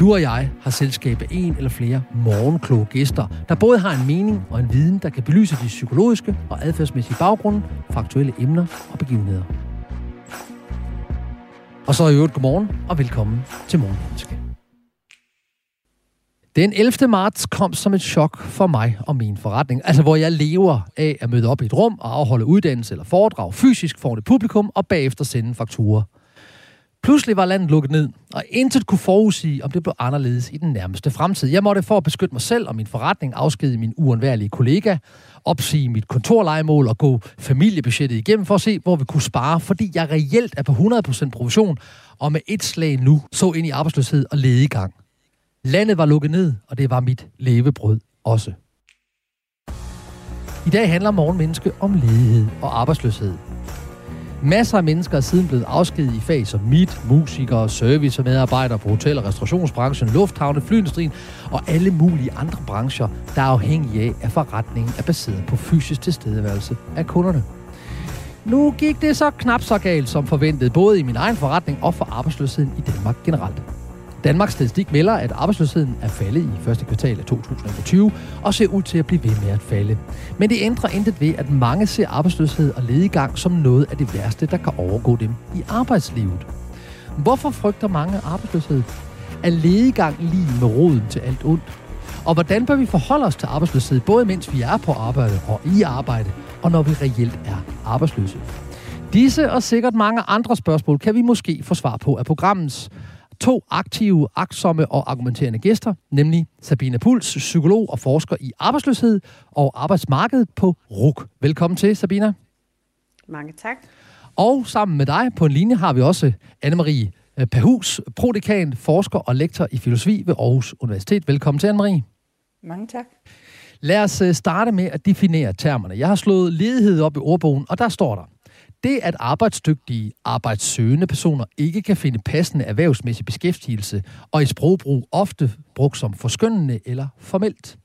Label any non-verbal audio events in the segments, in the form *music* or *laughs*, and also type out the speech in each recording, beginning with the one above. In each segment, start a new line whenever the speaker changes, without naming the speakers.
Du og jeg har selskab af en eller flere morgenkloge gæster, der både har en mening og en viden, der kan belyse de psykologiske og adfærdsmæssige baggrunde for aktuelle emner og begivenheder. Og så i øvrigt godmorgen og velkommen til Morgenmenneske. Den 11. marts kom som et chok for mig og min forretning. Altså, hvor jeg lever af at møde op i et rum og afholde uddannelse eller foredrag fysisk foran et publikum og bagefter sende fakturer faktura. Pludselig var landet lukket ned, og intet kunne forudsige, om det blev anderledes i den nærmeste fremtid. Jeg måtte for at beskytte mig selv og min forretning afskedige min uundværlige kollega, opsige mit kontorlejemål og gå familiebudgettet igennem for at se, hvor vi kunne spare, fordi jeg reelt er på 100% provision og med et slag nu så ind i arbejdsløshed og ledegang. Landet var lukket ned, og det var mit levebrød også. I dag handler morgenmenneske om ledighed og arbejdsløshed. Masser af mennesker er siden blevet afskediget i fag som mit, musikere, service og medarbejdere på hotel- og restaurationsbranchen, lufthavne, flyindustrien og alle mulige andre brancher, der er afhængige af, at forretningen er baseret på fysisk tilstedeværelse af kunderne. Nu gik det så knap så galt som forventet, både i min egen forretning og for arbejdsløsheden i Danmark generelt. Danmarks Statistik melder, at arbejdsløsheden er faldet i første kvartal af 2020 og ser ud til at blive ved med at falde. Men det ændrer intet ved, at mange ser arbejdsløshed og lediggang som noget af det værste, der kan overgå dem i arbejdslivet. Hvorfor frygter mange arbejdsløshed? Er lediggang lige med roden til alt ondt? Og hvordan bør vi forholde os til arbejdsløshed, både mens vi er på arbejde og i arbejde, og når vi reelt er arbejdsløse? Disse og sikkert mange andre spørgsmål kan vi måske få svar på af programmets to aktive, aktsomme og argumenterende gæster, nemlig Sabine Puls, psykolog og forsker i arbejdsløshed og arbejdsmarkedet på RUK. Velkommen til, Sabina.
Mange tak.
Og sammen med dig på en linje har vi også Anne-Marie øh, Pahus, prodekan, forsker og lektor i filosofi ved Aarhus Universitet. Velkommen til, Anne-Marie.
Mange tak.
Lad os øh, starte med at definere termerne. Jeg har slået ledighed op i ordbogen, og der står der, det, at arbejdsdygtige, arbejdssøgende personer ikke kan finde passende erhvervsmæssig beskæftigelse, og i sprogbrug ofte brugt som forskyndende eller formelt.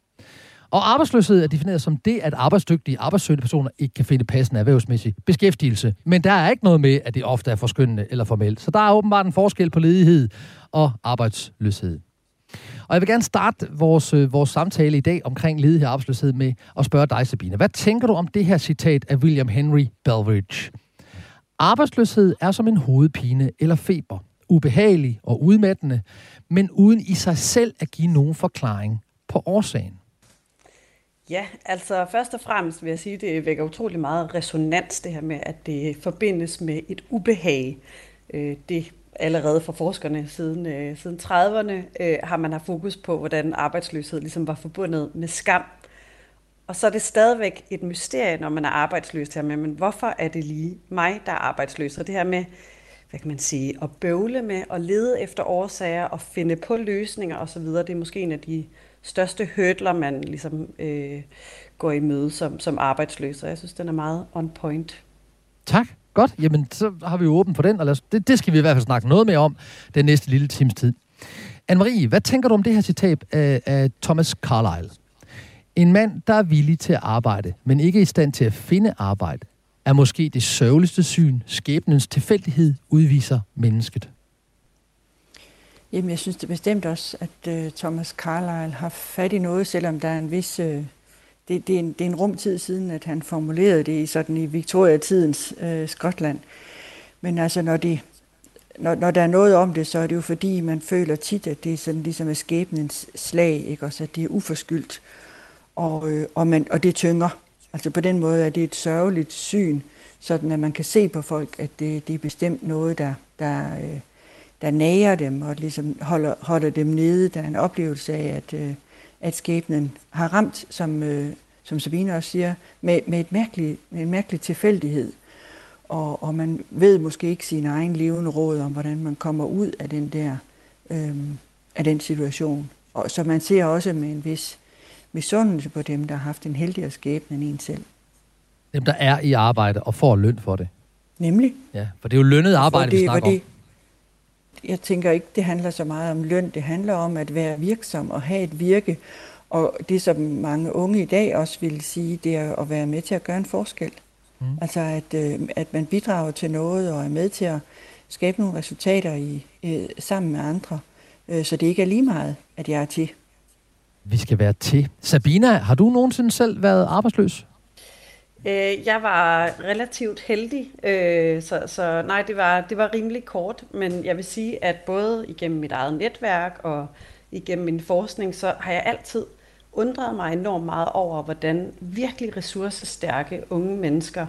Og arbejdsløshed er defineret som det, at arbejdsdygtige, arbejdssøgende personer ikke kan finde passende erhvervsmæssig beskæftigelse. Men der er ikke noget med, at det ofte er forskyndende eller formelt. Så der er åbenbart en forskel på ledighed og arbejdsløshed. Og jeg vil gerne starte vores, øh, vores samtale i dag omkring ledighed og arbejdsløshed med at spørge dig, Sabine. Hvad tænker du om det her citat af William Henry Belridge? Arbejdsløshed er som en hovedpine eller feber. Ubehagelig og udmattende, men uden i sig selv at give nogen forklaring på årsagen.
Ja, altså først og fremmest vil jeg sige, at det vækker utrolig meget resonans, det her med, at det forbindes med et ubehag. Øh, det allerede fra forskerne siden, øh, siden 30'erne øh, har man haft fokus på, hvordan arbejdsløshed ligesom var forbundet med skam. Og så er det stadigvæk et mysterie, når man er arbejdsløs her med, men hvorfor er det lige mig, der er arbejdsløs? Og det her med, hvad kan man sige, at bøvle med, at lede efter årsager og finde på løsninger osv., det er måske en af de største hurdler, man ligesom øh, går i møde som, som arbejdsløs. Og jeg synes, den er meget on point.
Tak. Godt. Jamen, så har vi jo åben for den, og os, det, det skal vi i hvert fald snakke noget mere om den næste lille times tid. Anne-Marie, hvad tænker du om det her citat af, af Thomas Carlyle? En mand, der er villig til at arbejde, men ikke i stand til at finde arbejde, er måske det sørgeligste syn, skæbnens tilfældighed udviser mennesket.
Jamen, jeg synes det bestemt også, at uh, Thomas Carlyle har fat i noget, selvom der er en vis... Uh, det, det, er en, det er en rumtid siden, at han formulerede det i sådan i Victoria-tidens uh, Skotland. Men altså, når de når, når der er noget om det, så er det jo fordi, man føler tit, at det er sådan ligesom et skæbnens slag, ikke? Også at det er uforskyldt, og, øh, og, man, og det tynger. Altså på den måde er det et sørgeligt syn, sådan at man kan se på folk, at det, det er bestemt noget, der, der, øh, der nager dem og ligesom holder, holder dem nede. Der er en oplevelse af, at, øh, at skæbnen har ramt, som, øh, som Sabine også siger, med, med, et mærkeligt, med en mærkelig tilfældighed. Og, og man ved måske ikke sin egen levende råd om, hvordan man kommer ud af den der øh, af den situation. Og så man ser også med en vis misundelse på dem, der har haft en heldigere skæbne end en selv.
Dem, der er i arbejde og får løn for det.
Nemlig.
Ja, for det er jo lønnet arbejde, det, vi snakker det,
om. Jeg tænker ikke, det handler så meget om løn. Det handler om at være virksom og have et virke. Og det, som mange unge i dag også vil sige, det er at være med til at gøre en forskel. Mm. Altså, at, øh, at man bidrager til noget og er med til at skabe nogle resultater i, øh, sammen med andre. Øh, så det ikke er lige meget, at jeg er til.
Vi skal være til. Sabina, har du nogensinde selv været arbejdsløs?
Øh, jeg var relativt heldig, øh, så, så nej, det var, det var rimelig kort, men jeg vil sige, at både igennem mit eget netværk og igennem min forskning, så har jeg altid undret mig enormt meget over, hvordan virkelig ressourcestærke unge mennesker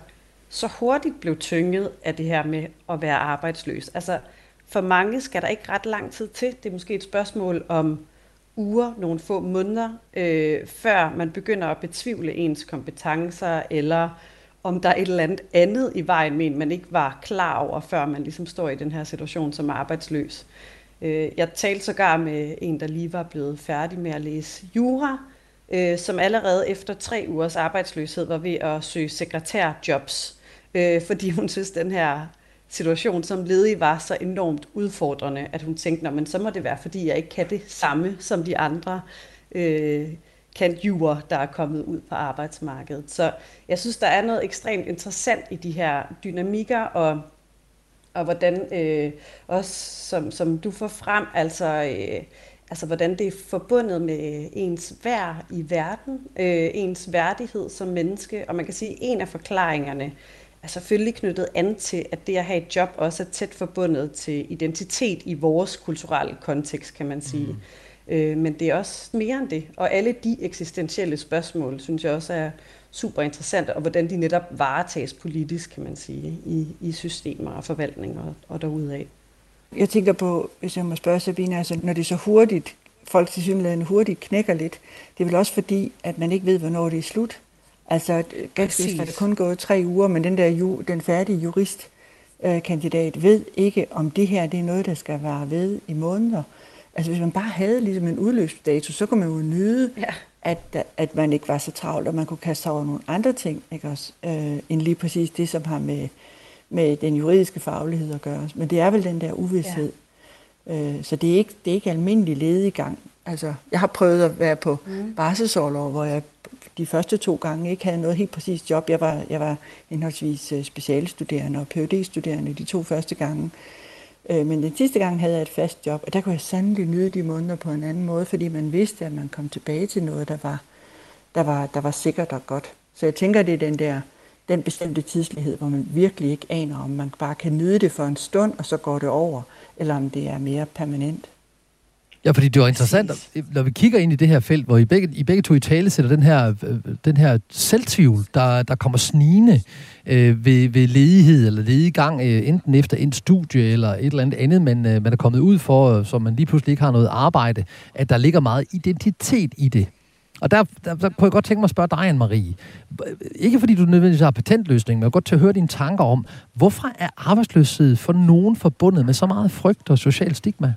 så hurtigt blev tynget af det her med at være arbejdsløs. Altså, for mange skal der ikke ret lang tid til. Det er måske et spørgsmål om uger, nogle få måneder, øh, før man begynder at betvivle ens kompetencer, eller om der er et eller andet andet i vejen med man ikke var klar over, før man ligesom står i den her situation som arbejdsløs. Øh, jeg talte sågar med en, der lige var blevet færdig med at læse jura, øh, som allerede efter tre ugers arbejdsløshed var ved at søge sekretærjobs, øh, fordi hun synes, den her situation som ledig var så enormt udfordrende, at hun tænkte, men så må det være, fordi jeg ikke kan det samme som de andre øh, kantjuer, der er kommet ud på arbejdsmarkedet. Så jeg synes, der er noget ekstremt interessant i de her dynamikker, og, og hvordan øh, også, som, som du får frem, altså, øh, altså hvordan det er forbundet med ens værd i verden, øh, ens værdighed som menneske, og man kan sige, at en af forklaringerne er selvfølgelig knyttet an til, at det at have et job også er tæt forbundet til identitet i vores kulturelle kontekst, kan man sige. Mm. Øh, men det er også mere end det. Og alle de eksistentielle spørgsmål, synes jeg også er super interessante, og hvordan de netop varetages politisk, kan man sige, i, i systemer og forvaltninger og, og derudaf.
Jeg tænker på, hvis jeg må spørge Sabine, altså når det er så hurtigt, folk til synligheden hurtigt knækker lidt, det er vel også fordi, at man ikke ved, hvornår det er slut. Altså, ganske vist er det kun gået tre uger, men den der ju, den færdige juristkandidat øh, ved ikke, om det her det er noget, der skal være ved i måneder. Altså, hvis man bare havde ligesom en udløbsdato, så kunne man jo nyde, ja. at, at man ikke var så travlt, og man kunne kaste sig over nogle andre ting, ikke også, øh, end lige præcis det, som har med, med den juridiske faglighed at gøre. Men det er vel den der uvidshed. Ja. Øh, så det er, ikke, det er ikke almindelig ledigang. Altså, jeg har prøvet at være på mm. barselsårlov, hvor jeg de første to gange ikke havde noget helt præcist job. Jeg var, jeg var henholdsvis øh, specialstuderende og phd studerende de to første gange. Øh, men den sidste gang havde jeg et fast job, og der kunne jeg sandelig nyde de måneder på en anden måde, fordi man vidste, at man kom tilbage til noget, der var, der var, der var sikkert og godt. Så jeg tænker, det er den der den bestemte tidslighed, hvor man virkelig ikke aner, om man bare kan nyde det for en stund, og så går det over, eller om det er mere permanent.
Ja, fordi det var interessant, når vi kigger ind i det her felt, hvor I begge, I begge to i tale sætter den her, øh, den her selvtvivl, der, der kommer snigende øh, ved, ved ledighed eller ledigang, øh, enten efter en studie eller et eller andet andet, man, øh, man er kommet ud for, så man lige pludselig ikke har noget arbejde, at der ligger meget identitet i det. Og der, der, der kunne jeg godt tænke mig at spørge dig, Anne-Marie. Ikke fordi du nødvendigvis har patentløsning, men jeg godt til at høre dine tanker om, hvorfor er arbejdsløshed for nogen forbundet med så meget frygt og social stigma?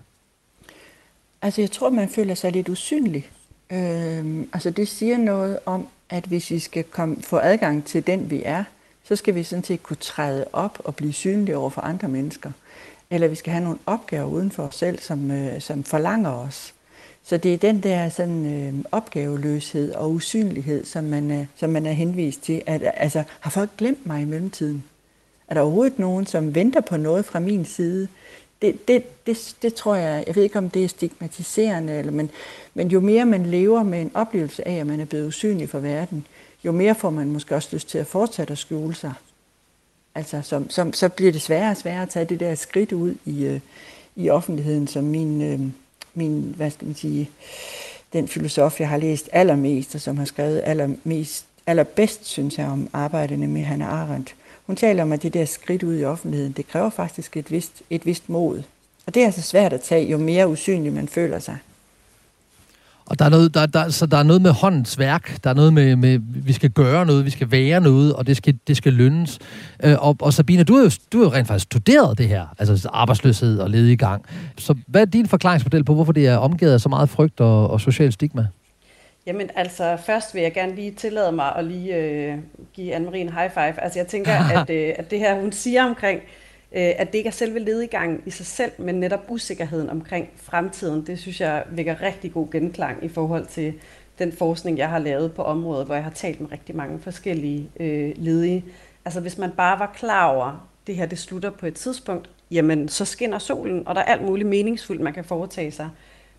Altså, jeg tror, man føler sig lidt usynlig. Øhm, altså, det siger noget om, at hvis vi skal komme, få adgang til den, vi er, så skal vi sådan set kunne træde op og blive synlige over for andre mennesker. Eller vi skal have nogle opgaver uden for os selv, som, øh, som forlanger os. Så det er den der sådan, øh, opgaveløshed og usynlighed, som man, øh, som man er henvist til. At, altså, har folk glemt mig i mellemtiden? Er der overhovedet nogen, som venter på noget fra min side? Det, det, det, det tror jeg, jeg ved ikke om det er stigmatiserende, eller, men, men jo mere man lever med en oplevelse af, at man er blevet usynlig for verden, jo mere får man måske også lyst til at fortsætte at skjule sig. Altså, som, som, så bliver det sværere og sværere at tage det der skridt ud i, øh, i offentligheden, som min, øh, min, hvad skal man sige, den filosof, jeg har læst allermest, og som har skrevet allermest, allerbedst, synes jeg, om arbejderne med Hannah Arendt. Hun taler om, at det der skridt ud i offentligheden, det kræver faktisk et vist, et vist mod. Og det er altså svært at tage, jo mere usynlig man føler sig.
Og der er noget, der, der, så der er noget med håndens værk, der er noget med, med, vi skal gøre noget, vi skal være noget, og det skal, det skal lønnes. Øh, og, og Sabine, du har, jo, du har jo rent faktisk studeret det her, altså arbejdsløshed og gang. Så hvad er din forklaringsmodel på, hvorfor det er omgivet af så meget frygt og, og social stigma?
Jamen altså, først vil jeg gerne lige tillade mig at lige øh, give Anne-Marie en high five. Altså jeg tænker, *laughs* at, øh, at det her, hun siger omkring, øh, at det ikke er selve ledigangen i sig selv, men netop usikkerheden omkring fremtiden, det synes jeg vækker rigtig god genklang i forhold til den forskning, jeg har lavet på området, hvor jeg har talt med rigtig mange forskellige øh, ledige. Altså hvis man bare var klar over, det her det slutter på et tidspunkt, jamen så skinner solen, og der er alt muligt meningsfuldt, man kan foretage sig.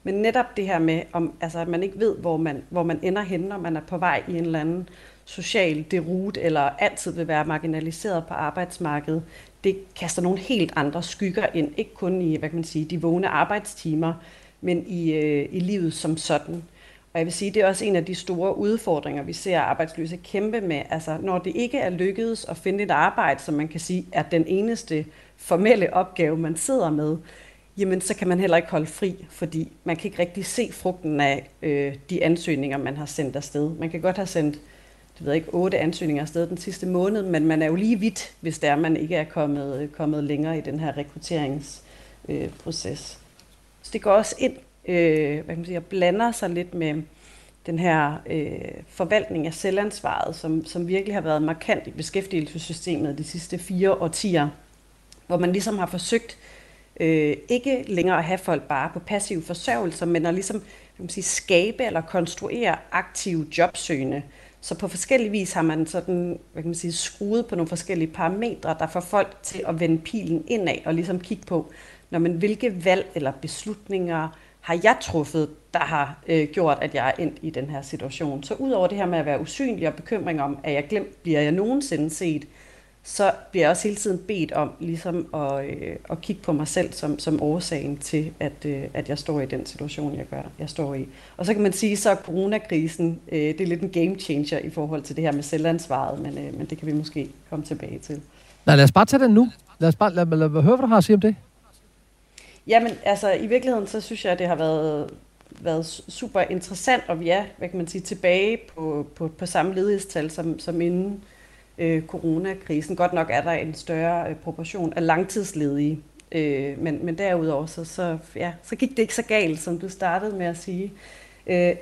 Men netop det her med, om, altså, at man ikke ved, hvor man, hvor man ender hen, når man er på vej i en eller anden social derute, eller altid vil være marginaliseret på arbejdsmarkedet, det kaster nogle helt andre skygger ind, ikke kun i hvad kan man sige, de vågne arbejdstimer, men i, øh, i livet som sådan. Og jeg vil sige, det er også en af de store udfordringer, vi ser arbejdsløse kæmpe med. Altså, når det ikke er lykkedes at finde et arbejde, som man kan sige er den eneste formelle opgave, man sidder med, jamen så kan man heller ikke holde fri, fordi man kan ikke rigtig se frugten af øh, de ansøgninger, man har sendt afsted. Man kan godt have sendt det ved jeg ikke, otte ansøgninger afsted den sidste måned, men man er jo lige vidt, hvis der man ikke er kommet, kommet længere i den her rekrutteringsproces. Øh, så det går også ind øh, hvad kan man sige, og blander sig lidt med den her øh, forvaltning af selvansvaret, som, som virkelig har været markant i beskæftigelsessystemet de sidste fire årtier, hvor man ligesom har forsøgt øh, Øh, ikke længere at have folk bare på passiv forsørgelse, men at ligesom kan man sige, skabe eller konstruere aktive jobsøgende. Så på forskellige vis har man sådan, hvad kan man sige, skruet på nogle forskellige parametre, der får folk til at vende pilen indad og ligesom kigge på, når man, hvilke valg eller beslutninger har jeg truffet, der har øh, gjort, at jeg er endt i den her situation. Så udover det her med at være usynlig og bekymring om, at jeg glemt, bliver jeg nogensinde set, så bliver jeg også hele tiden bedt om ligesom at, øh, at kigge på mig selv som, som årsagen til, at, øh, at jeg står i den situation, jeg gør, jeg står i. Og så kan man sige, så er coronakrisen, øh, det er lidt en game changer i forhold til det her med selvansvaret, men, øh, men det kan vi måske komme tilbage til.
Nej, lad os bare tage den nu. Lad os bare lad, lad, lad, høre, hvad du har at sige om det.
Jamen, altså i virkeligheden, så synes jeg, at det har været, været super interessant, og vi er, hvad kan man sige, tilbage på, på, på samme ledighedstal som, som inden øh, coronakrisen. Godt nok er der en større øh, proportion af langtidsledige, øh, men, men derudover så, så, ja, så gik det ikke så galt, som du startede med at sige. Øh,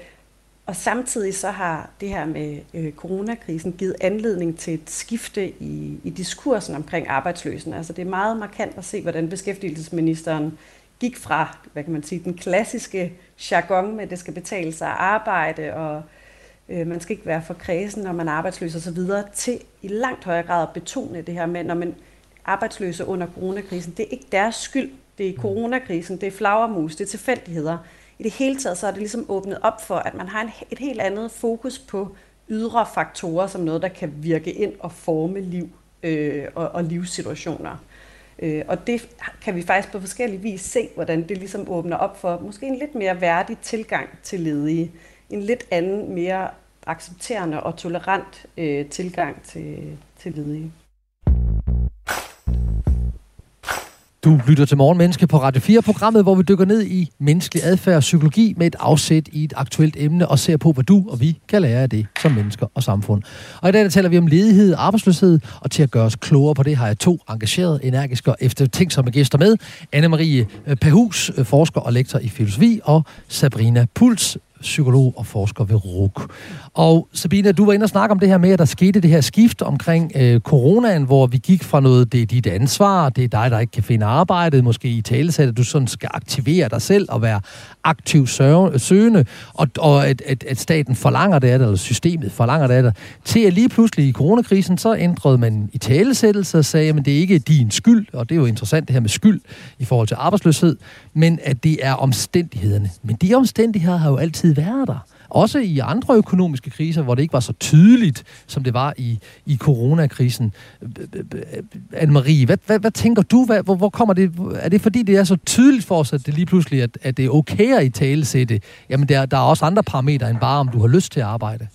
og samtidig så har det her med øh, coronakrisen givet anledning til et skifte i, i diskursen omkring arbejdsløsen. Altså det er meget markant at se, hvordan beskæftigelsesministeren gik fra, hvad kan man sige, den klassiske jargon med, at det skal betale sig at arbejde, og øh, man skal ikke være for kredsen, når man er arbejdsløs og så videre, til i langt højere grad at betone det her med, når man arbejdsløse under coronakrisen, det er ikke deres skyld, det er coronakrisen, det er flagermus, det er tilfældigheder. I det hele taget så er det ligesom åbnet op for, at man har en, et helt andet fokus på ydre faktorer som noget, der kan virke ind og forme liv øh, og, og livssituationer. Øh, og det kan vi faktisk på forskellige vis se, hvordan det ligesom åbner op for måske en lidt mere værdig tilgang til ledige en lidt anden, mere accepterende og tolerant øh, tilgang til, til ledige.
Du lytter til Morgenmenneske på Radio 4-programmet, hvor vi dykker ned i menneskelig adfærd og psykologi med et afsæt i et aktuelt emne og ser på, hvad du og vi kan lære af det som mennesker og samfund. Og i dag der taler vi om ledighed og arbejdsløshed, og til at gøre os klogere på det har jeg to engagerede, energiske og eftertænksomme gæster med. Anne-Marie Pahus, forsker og lektor i filosofi, og Sabrina Puls, psykolog og forsker ved RUK. Og Sabine, du var inde og snakke om det her med, at der skete det her skift omkring øh, coronaen, hvor vi gik fra noget, det er dit ansvar, det er dig, der ikke kan finde arbejdet, måske i talesæt, at du sådan skal aktivere dig selv og være aktiv søgende, og, og at, at, at staten forlanger det af dig, eller systemet forlanger det af dig, til at lige pludselig i coronakrisen, så ændrede man i talesættelse og sagde, at det er ikke din skyld, og det er jo interessant det her med skyld i forhold til arbejdsløshed, men at det er omstændighederne. Men de omstændigheder har jo altid været der. også i andre økonomiske kriser, hvor det ikke var så tydeligt, som det var i, i coronakrisen. Anne-Marie, hvad, hvad, hvad tænker du? Hvad, hvor, hvor kommer det? Er det fordi, det er så tydeligt for os, at det lige pludselig at, at det er okay at i tale sætte? Jamen, der, der er også andre parametre end bare, om du har lyst til at arbejde.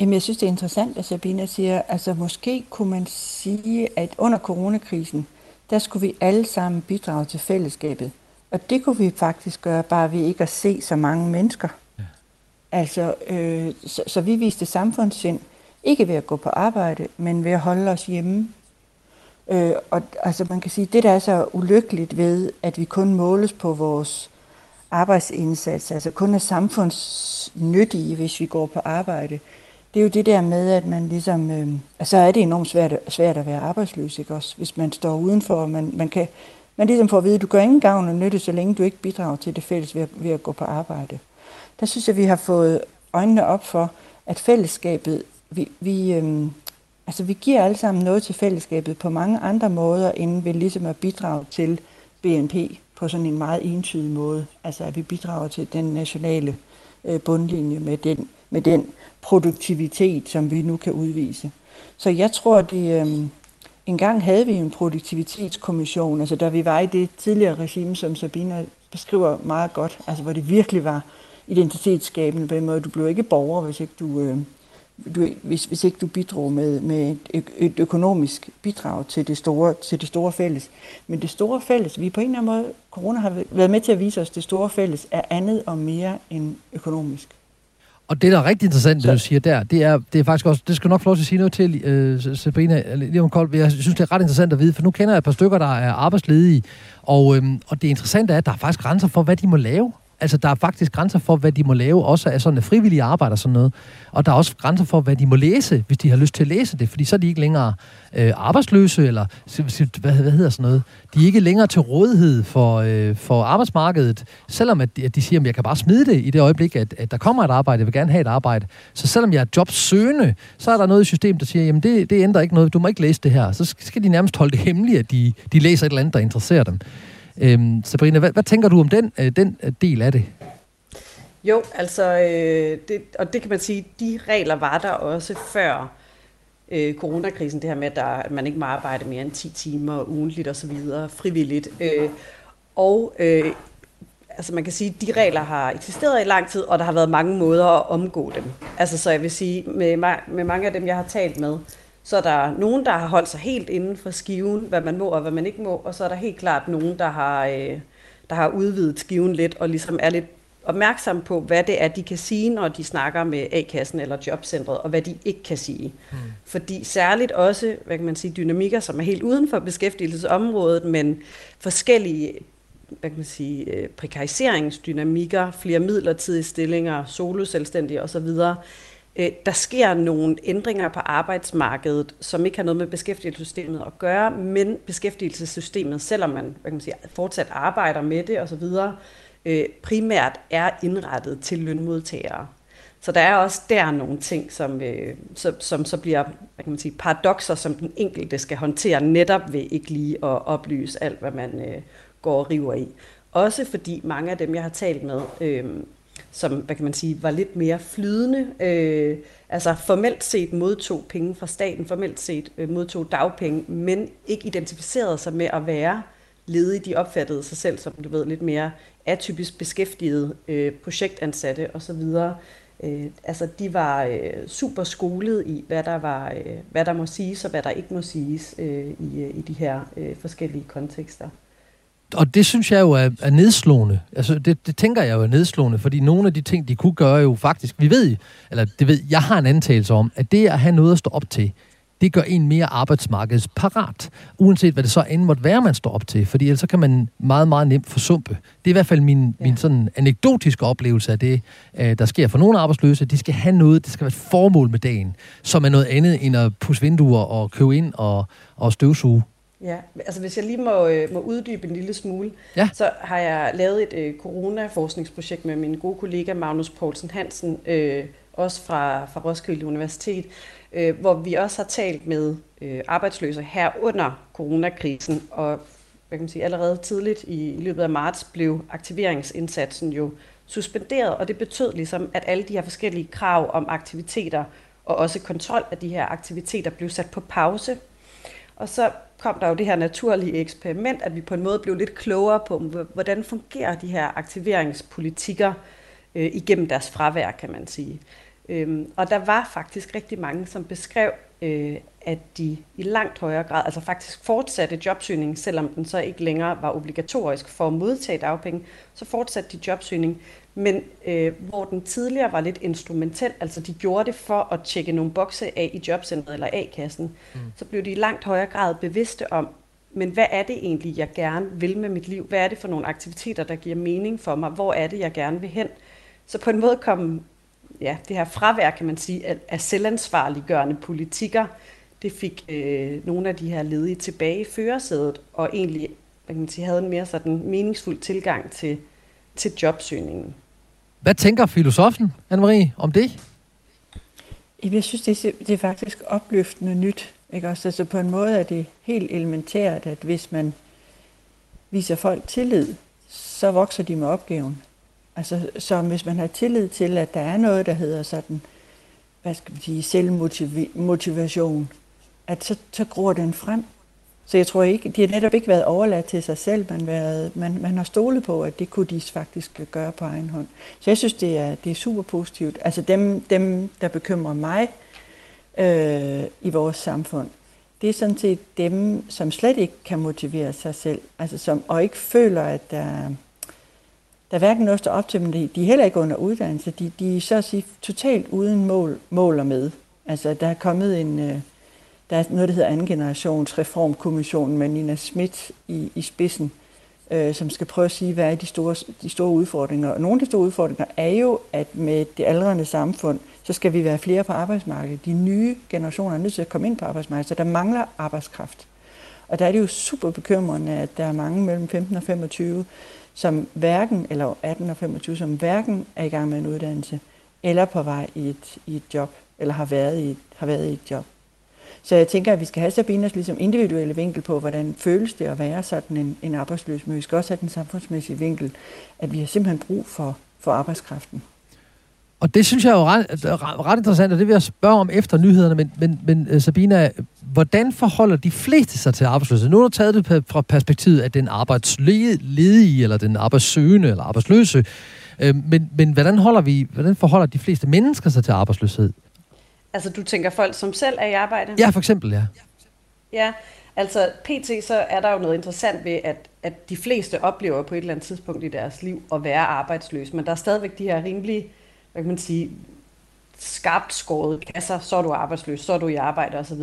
Jamen, jeg synes, det er interessant, at Sabina siger, altså måske kunne man sige, at under coronakrisen, der skulle vi alle sammen bidrage til fællesskabet. Og det kunne vi faktisk gøre, bare ved ikke at se så mange mennesker. Ja. Altså, øh, så, så vi viste samfundssind, ikke ved at gå på arbejde, men ved at holde os hjemme. Øh, og altså man kan sige, det der er så ulykkeligt ved, at vi kun måles på vores arbejdsindsats, altså kun er samfundsnyttige, hvis vi går på arbejde, det er jo det der med, at man ligesom, øh, altså er det enormt svært, svært at være arbejdsløs, ikke også? Hvis man står udenfor, og man, man kan, man ligesom får at vide, at du gør ingen gavn og nytte, så længe du ikke bidrager til det fælles ved, ved at gå på arbejde. Der synes jeg, vi har fået øjnene op for, at fællesskabet, vi, vi, øhm, altså vi giver alle sammen noget til fællesskabet på mange andre måder, end ved ligesom at bidrage til BNP på sådan en meget entydig måde. Altså at vi bidrager til den nationale øh, bundlinje med den, med den produktivitet, som vi nu kan udvise. Så jeg tror, det... Øh, en gang havde vi en produktivitetskommission, altså da vi var i det tidligere regime, som Sabina beskriver meget godt, altså hvor det virkelig var identitetsskabende på en måde. Du blev ikke borger, hvis ikke du, øh, du, hvis, hvis ikke du bidrog med, med et, et økonomisk bidrag til det, store, til det store fælles. Men det store fælles, vi på en eller anden måde, corona har været med til at vise os, det store fælles er andet og mere end økonomisk.
Og det, der er rigtig interessant, det du siger der, det er, det er faktisk også, det skal nok få lov til at sige noget til, uh, Sabrina Leon Kold. Jeg synes, det er ret interessant at vide, for nu kender jeg et par stykker, der er arbejdsledige, og, øhm, og det interessante er, at der er faktisk grænser for, hvad de må lave. Altså, der er faktisk grænser for, hvad de må lave, også af sådan frivillige arbejde og sådan noget. Og der er også grænser for, hvad de må læse, hvis de har lyst til at læse det, fordi så er de ikke længere øh, arbejdsløse, eller hvad, hvad hedder sådan noget. De er ikke længere til rådighed for, øh, for arbejdsmarkedet, selvom at, at de siger, at jeg kan bare smide det i det øjeblik, at, at der kommer et arbejde, jeg vil gerne have et arbejde. Så selvom jeg er jobsøgende, så er der noget i systemet, der siger, jamen det, det ændrer ikke noget, du må ikke læse det her. Så skal de nærmest holde det hemmeligt, at de, de læser et eller andet, der interesserer dem. Øhm, Sabrina, hvad, hvad tænker du om den, øh, den øh, del af det?
Jo, altså, øh, det, og det kan man sige, de regler var der også før øh, coronakrisen, det her med, at, der, at man ikke må arbejde mere end 10 timer ugentligt og så videre, frivilligt. Øh, og øh, altså man kan sige, at de regler har eksisteret i lang tid, og der har været mange måder at omgå dem. Altså så jeg vil sige, med, med mange af dem, jeg har talt med, så er der nogen, der har holdt sig helt inden for skiven, hvad man må og hvad man ikke må, og så er der helt klart nogen, der har, øh, der har udvidet skiven lidt, og ligesom er lidt opmærksom på, hvad det er, de kan sige, når de snakker med A-kassen eller jobcentret, og hvad de ikke kan sige. Hmm. Fordi særligt også, hvad kan man sige, dynamikker, som er helt uden for beskæftigelsesområdet, men forskellige hvad kan man sige, øh, prekariseringsdynamikker, flere midlertidige stillinger, soloselvstændige osv., øh, der sker nogle ændringer på arbejdsmarkedet, som ikke har noget med beskæftigelsessystemet at gøre, men beskæftigelsessystemet, selvom man, hvad kan man sige, fortsat arbejder med det osv., øh, primært er indrettet til lønmodtagere. Så der er også der nogle ting, som, øh, som, som så bliver hvad kan man sige, paradoxer, som den enkelte skal håndtere netop ved ikke lige at oplyse alt, hvad man øh, går og river i. Også fordi mange af dem, jeg har talt med, øh, som hvad kan man sige, var lidt mere flydende, øh, altså formelt set modtog penge fra staten, formelt set øh, modtog dagpenge, men ikke identificerede sig med at være ledige. De opfattede sig selv som, du ved, lidt mere atypisk beskæftigede, øh, projektansatte osv. Øh, altså, de var øh, super skolet i, hvad der, var, øh, hvad der må siges og hvad der ikke må siges øh, i, øh, i de her øh, forskellige kontekster
og det synes jeg jo er, er nedslående. Altså, det, det tænker jeg jo er nedslående, fordi nogle af de ting, de kunne gøre jo faktisk, vi ved, eller det ved, jeg har en antagelse om, at det at have noget at stå op til, det gør en mere arbejdsmarkedsparat, uanset hvad det så end måtte være, man står op til, fordi ellers så kan man meget, meget nemt forsumpe. Det er i hvert fald min, ja. min sådan anekdotiske oplevelse af det, øh, der sker for nogle arbejdsløse. De skal have noget, det skal være et formål med dagen, som er noget andet end at pusse vinduer og købe ind og, og støvsuge.
Ja, altså hvis jeg lige må, øh, må uddybe en lille smule, ja. så har jeg lavet et øh, coronaforskningsprojekt med min gode kollega Magnus Poulsen Hansen, øh, også fra, fra Roskilde Universitet, øh, hvor vi også har talt med øh, arbejdsløse her under coronakrisen, og hvad kan man sige, allerede tidligt i, i løbet af marts blev aktiveringsindsatsen jo suspenderet, og det betød ligesom, at alle de her forskellige krav om aktiviteter og også kontrol af de her aktiviteter blev sat på pause. Og så kom der jo det her naturlige eksperiment, at vi på en måde blev lidt klogere på, hvordan fungerer de her aktiveringspolitikker øh, igennem deres fravær, kan man sige. Øhm, og der var faktisk rigtig mange, som beskrev, øh, at de i langt højere grad, altså faktisk fortsatte jobsøgning, selvom den så ikke længere var obligatorisk for at modtage dagpenge, så fortsatte de jobsøgning, men øh, hvor den tidligere var lidt instrumentel, altså de gjorde det for at tjekke nogle bokse af i jobcentret eller A-kassen, mm. så blev de i langt højere grad bevidste om, men hvad er det egentlig, jeg gerne vil med mit liv? Hvad er det for nogle aktiviteter, der giver mening for mig? Hvor er det, jeg gerne vil hen? Så på en måde kom ja, det her fravær, kan man sige, af, af selvansvarliggørende politikker, det fik øh, nogle af de her ledige tilbage i førersædet, og egentlig hvad kan man sige, havde en mere sådan meningsfuld tilgang til, til jobsøgningen.
Hvad tænker filosofen, Anne-Marie, om det?
Jeg synes, det er, det er faktisk opløftende nyt. Ikke? Også, altså på en måde er det helt elementært, at hvis man viser folk tillid, så vokser de med opgaven. Altså, så hvis man har tillid til, at der er noget, der hedder sådan, hvad skal man sige, selvmotivation, at så, så gror den frem. Så jeg tror ikke, de har netop ikke været overladt til sig selv, man, været, man, man har stolet på, at det kunne de faktisk gøre på egen hånd. Så jeg synes, det er, det er super positivt. Altså dem, dem der bekymrer mig øh, i vores samfund, det er sådan set dem, som slet ikke kan motivere sig selv, altså som, og ikke føler, at der, der er hverken noget, står op til dem, de er heller ikke under uddannelse, de, de er så at sige totalt uden mål, mål og med. Altså der er kommet en, øh, der er noget, der hedder anden generations reformkommissionen med Nina Schmidt i, i spidsen, øh, som skal prøve at sige, hvad er de store, de store udfordringer. Og nogle af de store udfordringer er jo, at med det aldrende samfund, så skal vi være flere på arbejdsmarkedet. De nye generationer er nødt til at komme ind på arbejdsmarkedet, så der mangler arbejdskraft. Og der er det jo super bekymrende, at der er mange mellem 15 og 25, som hverken, eller 18 og 25, som hverken er i gang med en uddannelse, eller på vej i et, i et job, eller har været i, har været i et job. Så jeg tænker, at vi skal have Sabinas ligesom individuelle vinkel på, hvordan føles det at være sådan en, en arbejdsløs, men vi skal også have den samfundsmæssige vinkel, at vi har simpelthen brug for, for arbejdskraften.
Og det synes jeg er jo ret, ret interessant, og det vil jeg spørge om efter nyhederne, men, men, men øh, Sabina, hvordan forholder de fleste sig til arbejdsløshed? Nu har du taget det fra perspektivet af den arbejdsledige, eller den arbejdssøgende, eller arbejdsløse, øh, men, men hvordan, holder vi, hvordan forholder de fleste mennesker sig til arbejdsløshed?
Altså du tænker folk, som selv er i arbejde?
Ja, for eksempel, ja.
Ja, altså pt. så er der jo noget interessant ved, at, at de fleste oplever på et eller andet tidspunkt i deres liv at være arbejdsløs, men der er stadigvæk de her rimelig, hvad kan man sige, skarpt skåret kasser, så er du arbejdsløs, så er du i arbejde osv.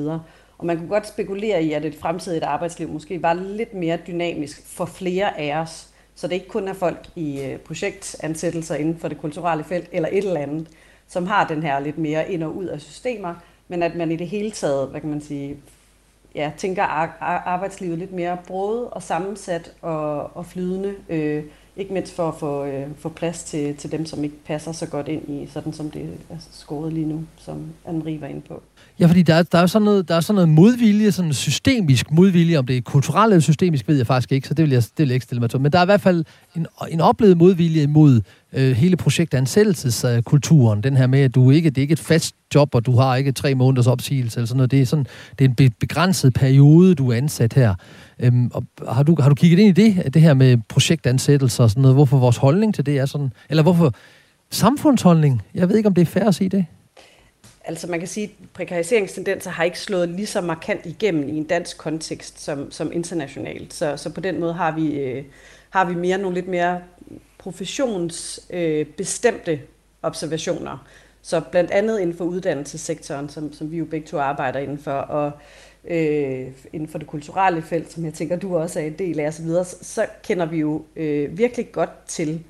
Og man kunne godt spekulere i, at et fremtidigt arbejdsliv måske var lidt mere dynamisk for flere af os, så det ikke kun er folk i øh, projektansættelser inden for det kulturelle felt eller et eller andet, som har den her lidt mere ind og ud af systemer, men at man i det hele taget, hvad kan man sige, ja, tænker arbejdslivet lidt mere brået og sammensat og, og flydende, øh, ikke mindst for at få, øh, få plads til, til dem, som ikke passer så godt ind i, sådan som det er skåret lige nu, som Anne-Marie var inde på.
Ja, fordi der der er sådan noget, der er sådan noget modvilje, sådan systemisk modvilje, om det er kulturelt eller systemisk, ved jeg faktisk ikke, så det vil jeg, det vil jeg ikke stille mig til. Men der er i hvert fald en, en oplevet modvilje imod øh, hele projektansættelseskulturen, den her med, at du ikke, det er ikke et fast job, og du har ikke tre måneders opsigelse eller sådan noget. Det er, sådan, det er en begrænset periode, du er ansat her. Øhm, og har, du, har du kigget ind i det, det her med projektansættelser og sådan noget? Hvorfor vores holdning til det er sådan? Eller hvorfor samfundsholdning? Jeg ved ikke, om det er fair at sige det.
Altså man kan sige, at prekariseringstendenser har ikke slået lige så markant igennem i en dansk kontekst som, som internationalt. Så, så på den måde har vi, øh, har vi mere nogle lidt mere professionsbestemte øh, observationer. Så blandt andet inden for uddannelsessektoren, som, som vi jo begge to arbejder inden for, og øh, inden for det kulturelle felt, som jeg tænker, du også er en del af osv., så, så kender vi jo øh, virkelig godt til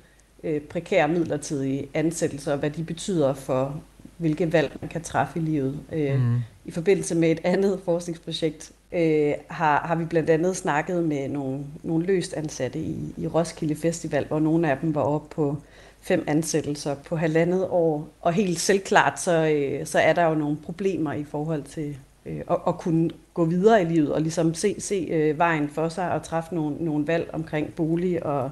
øh, prekære midlertidige ansættelser, og hvad de betyder for, hvilke valg man kan træffe i livet. Øh, mm. I forbindelse med et andet forskningsprojekt øh, har, har vi blandt andet snakket med nogle, nogle løst ansatte i, i Roskilde Festival, hvor nogle af dem var oppe på fem ansættelser på halvandet år. Og helt selvklart, så, øh, så er der jo nogle problemer i forhold til øh, at, at kunne gå videre i livet og ligesom se, se øh, vejen for sig og træffe nogle, nogle valg omkring bolig og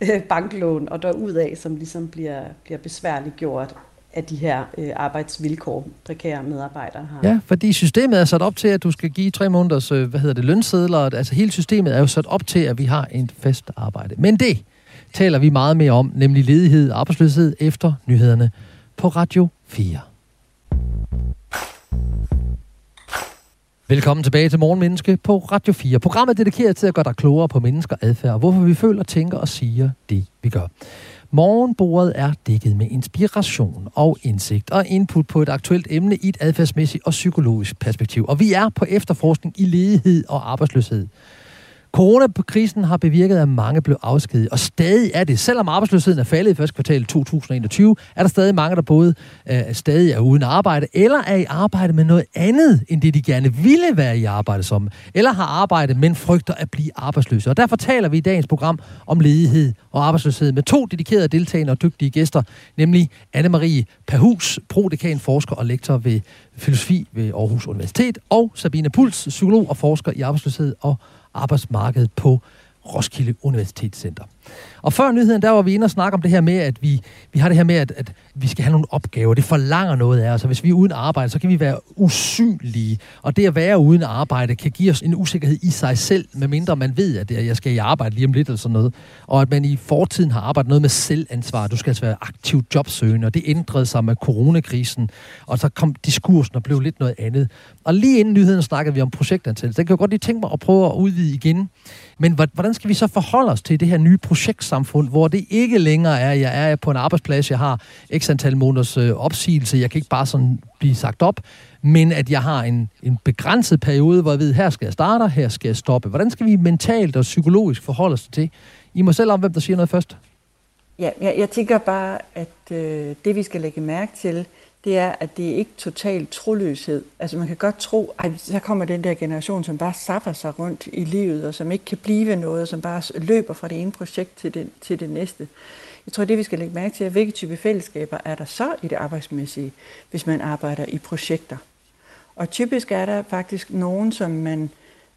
øh, banklån og derudaf, som ligesom bliver, bliver besværligt gjort af de her øh, arbejdsvilkår, prekære medarbejdere har.
Ja, fordi systemet er sat op til, at du skal give tre måneders, øh, hvad hedder det, lønsedler. Altså hele systemet er jo sat op til, at vi har en fast arbejde. Men det taler vi meget mere om, nemlig ledighed og arbejdsløshed efter nyhederne på Radio 4. Velkommen tilbage til Morgenmenneske på Radio 4. Programmet er dedikeret til at gøre dig klogere på mennesker adfærd, hvorfor vi føler, tænker og siger det, vi gør. Morgenbordet er dækket med inspiration og indsigt og input på et aktuelt emne i et adfærdsmæssigt og psykologisk perspektiv. Og vi er på efterforskning i ledighed og arbejdsløshed. Coronakrisen har bevirket, at mange blev afskediget, og stadig er det. Selvom arbejdsløsheden er faldet i første kvartal 2021, er der stadig mange, der både øh, stadig er uden arbejde, eller er i arbejde med noget andet, end det de gerne ville være i arbejde som, eller har arbejde, men frygter at blive arbejdsløse. Og derfor taler vi i dagens program om ledighed og arbejdsløshed med to dedikerede deltagende og dygtige gæster, nemlig Anne-Marie Perhus, prodekan, forsker og lektor ved filosofi ved Aarhus Universitet, og Sabine Puls, psykolog og forsker i arbejdsløshed og arbejdsmarkedet på Roskilde Universitetscenter. Og før nyheden, der var vi inde og snakke om det her med, at vi, vi har det her med, at, at vi skal have nogle opgaver. Det forlanger noget af os. Og hvis vi er uden arbejde, så kan vi være usynlige. Og det at være uden arbejde kan give os en usikkerhed i sig selv, medmindre man ved, at jeg skal i arbejde lige om lidt eller sådan noget. Og at man i fortiden har arbejdet noget med selvansvar. Du skal altså være aktiv jobsøgende, og det ændrede sig med coronakrisen. Og så kom diskursen og blev lidt noget andet. Og lige inden nyheden snakkede vi om projektansættelse. Det kan jeg godt lige tænke mig at prøve at udvide igen. Men hvordan skal vi så forholde os til det her nye projektsamfund, hvor det ikke længere er, at jeg er på en arbejdsplads, jeg har x antal måneders øh, opsigelse, jeg kan ikke bare sådan blive sagt op, men at jeg har en, en begrænset periode, hvor jeg ved, her skal jeg starte, her skal jeg stoppe. Hvordan skal vi mentalt og psykologisk forholde os til det? I må selv om, hvem der siger noget først.
Ja, jeg, jeg tænker bare, at øh, det vi skal lægge mærke til, det er, at det er ikke total troløshed. Altså man kan godt tro, at så kommer den der generation, som bare sapper sig rundt i livet, og som ikke kan blive noget, som bare løber fra det ene projekt til det, til det næste. Jeg tror, det vi skal lægge mærke til, er, hvilke type fællesskaber er der så i det arbejdsmæssige, hvis man arbejder i projekter. Og typisk er der faktisk nogen, som man,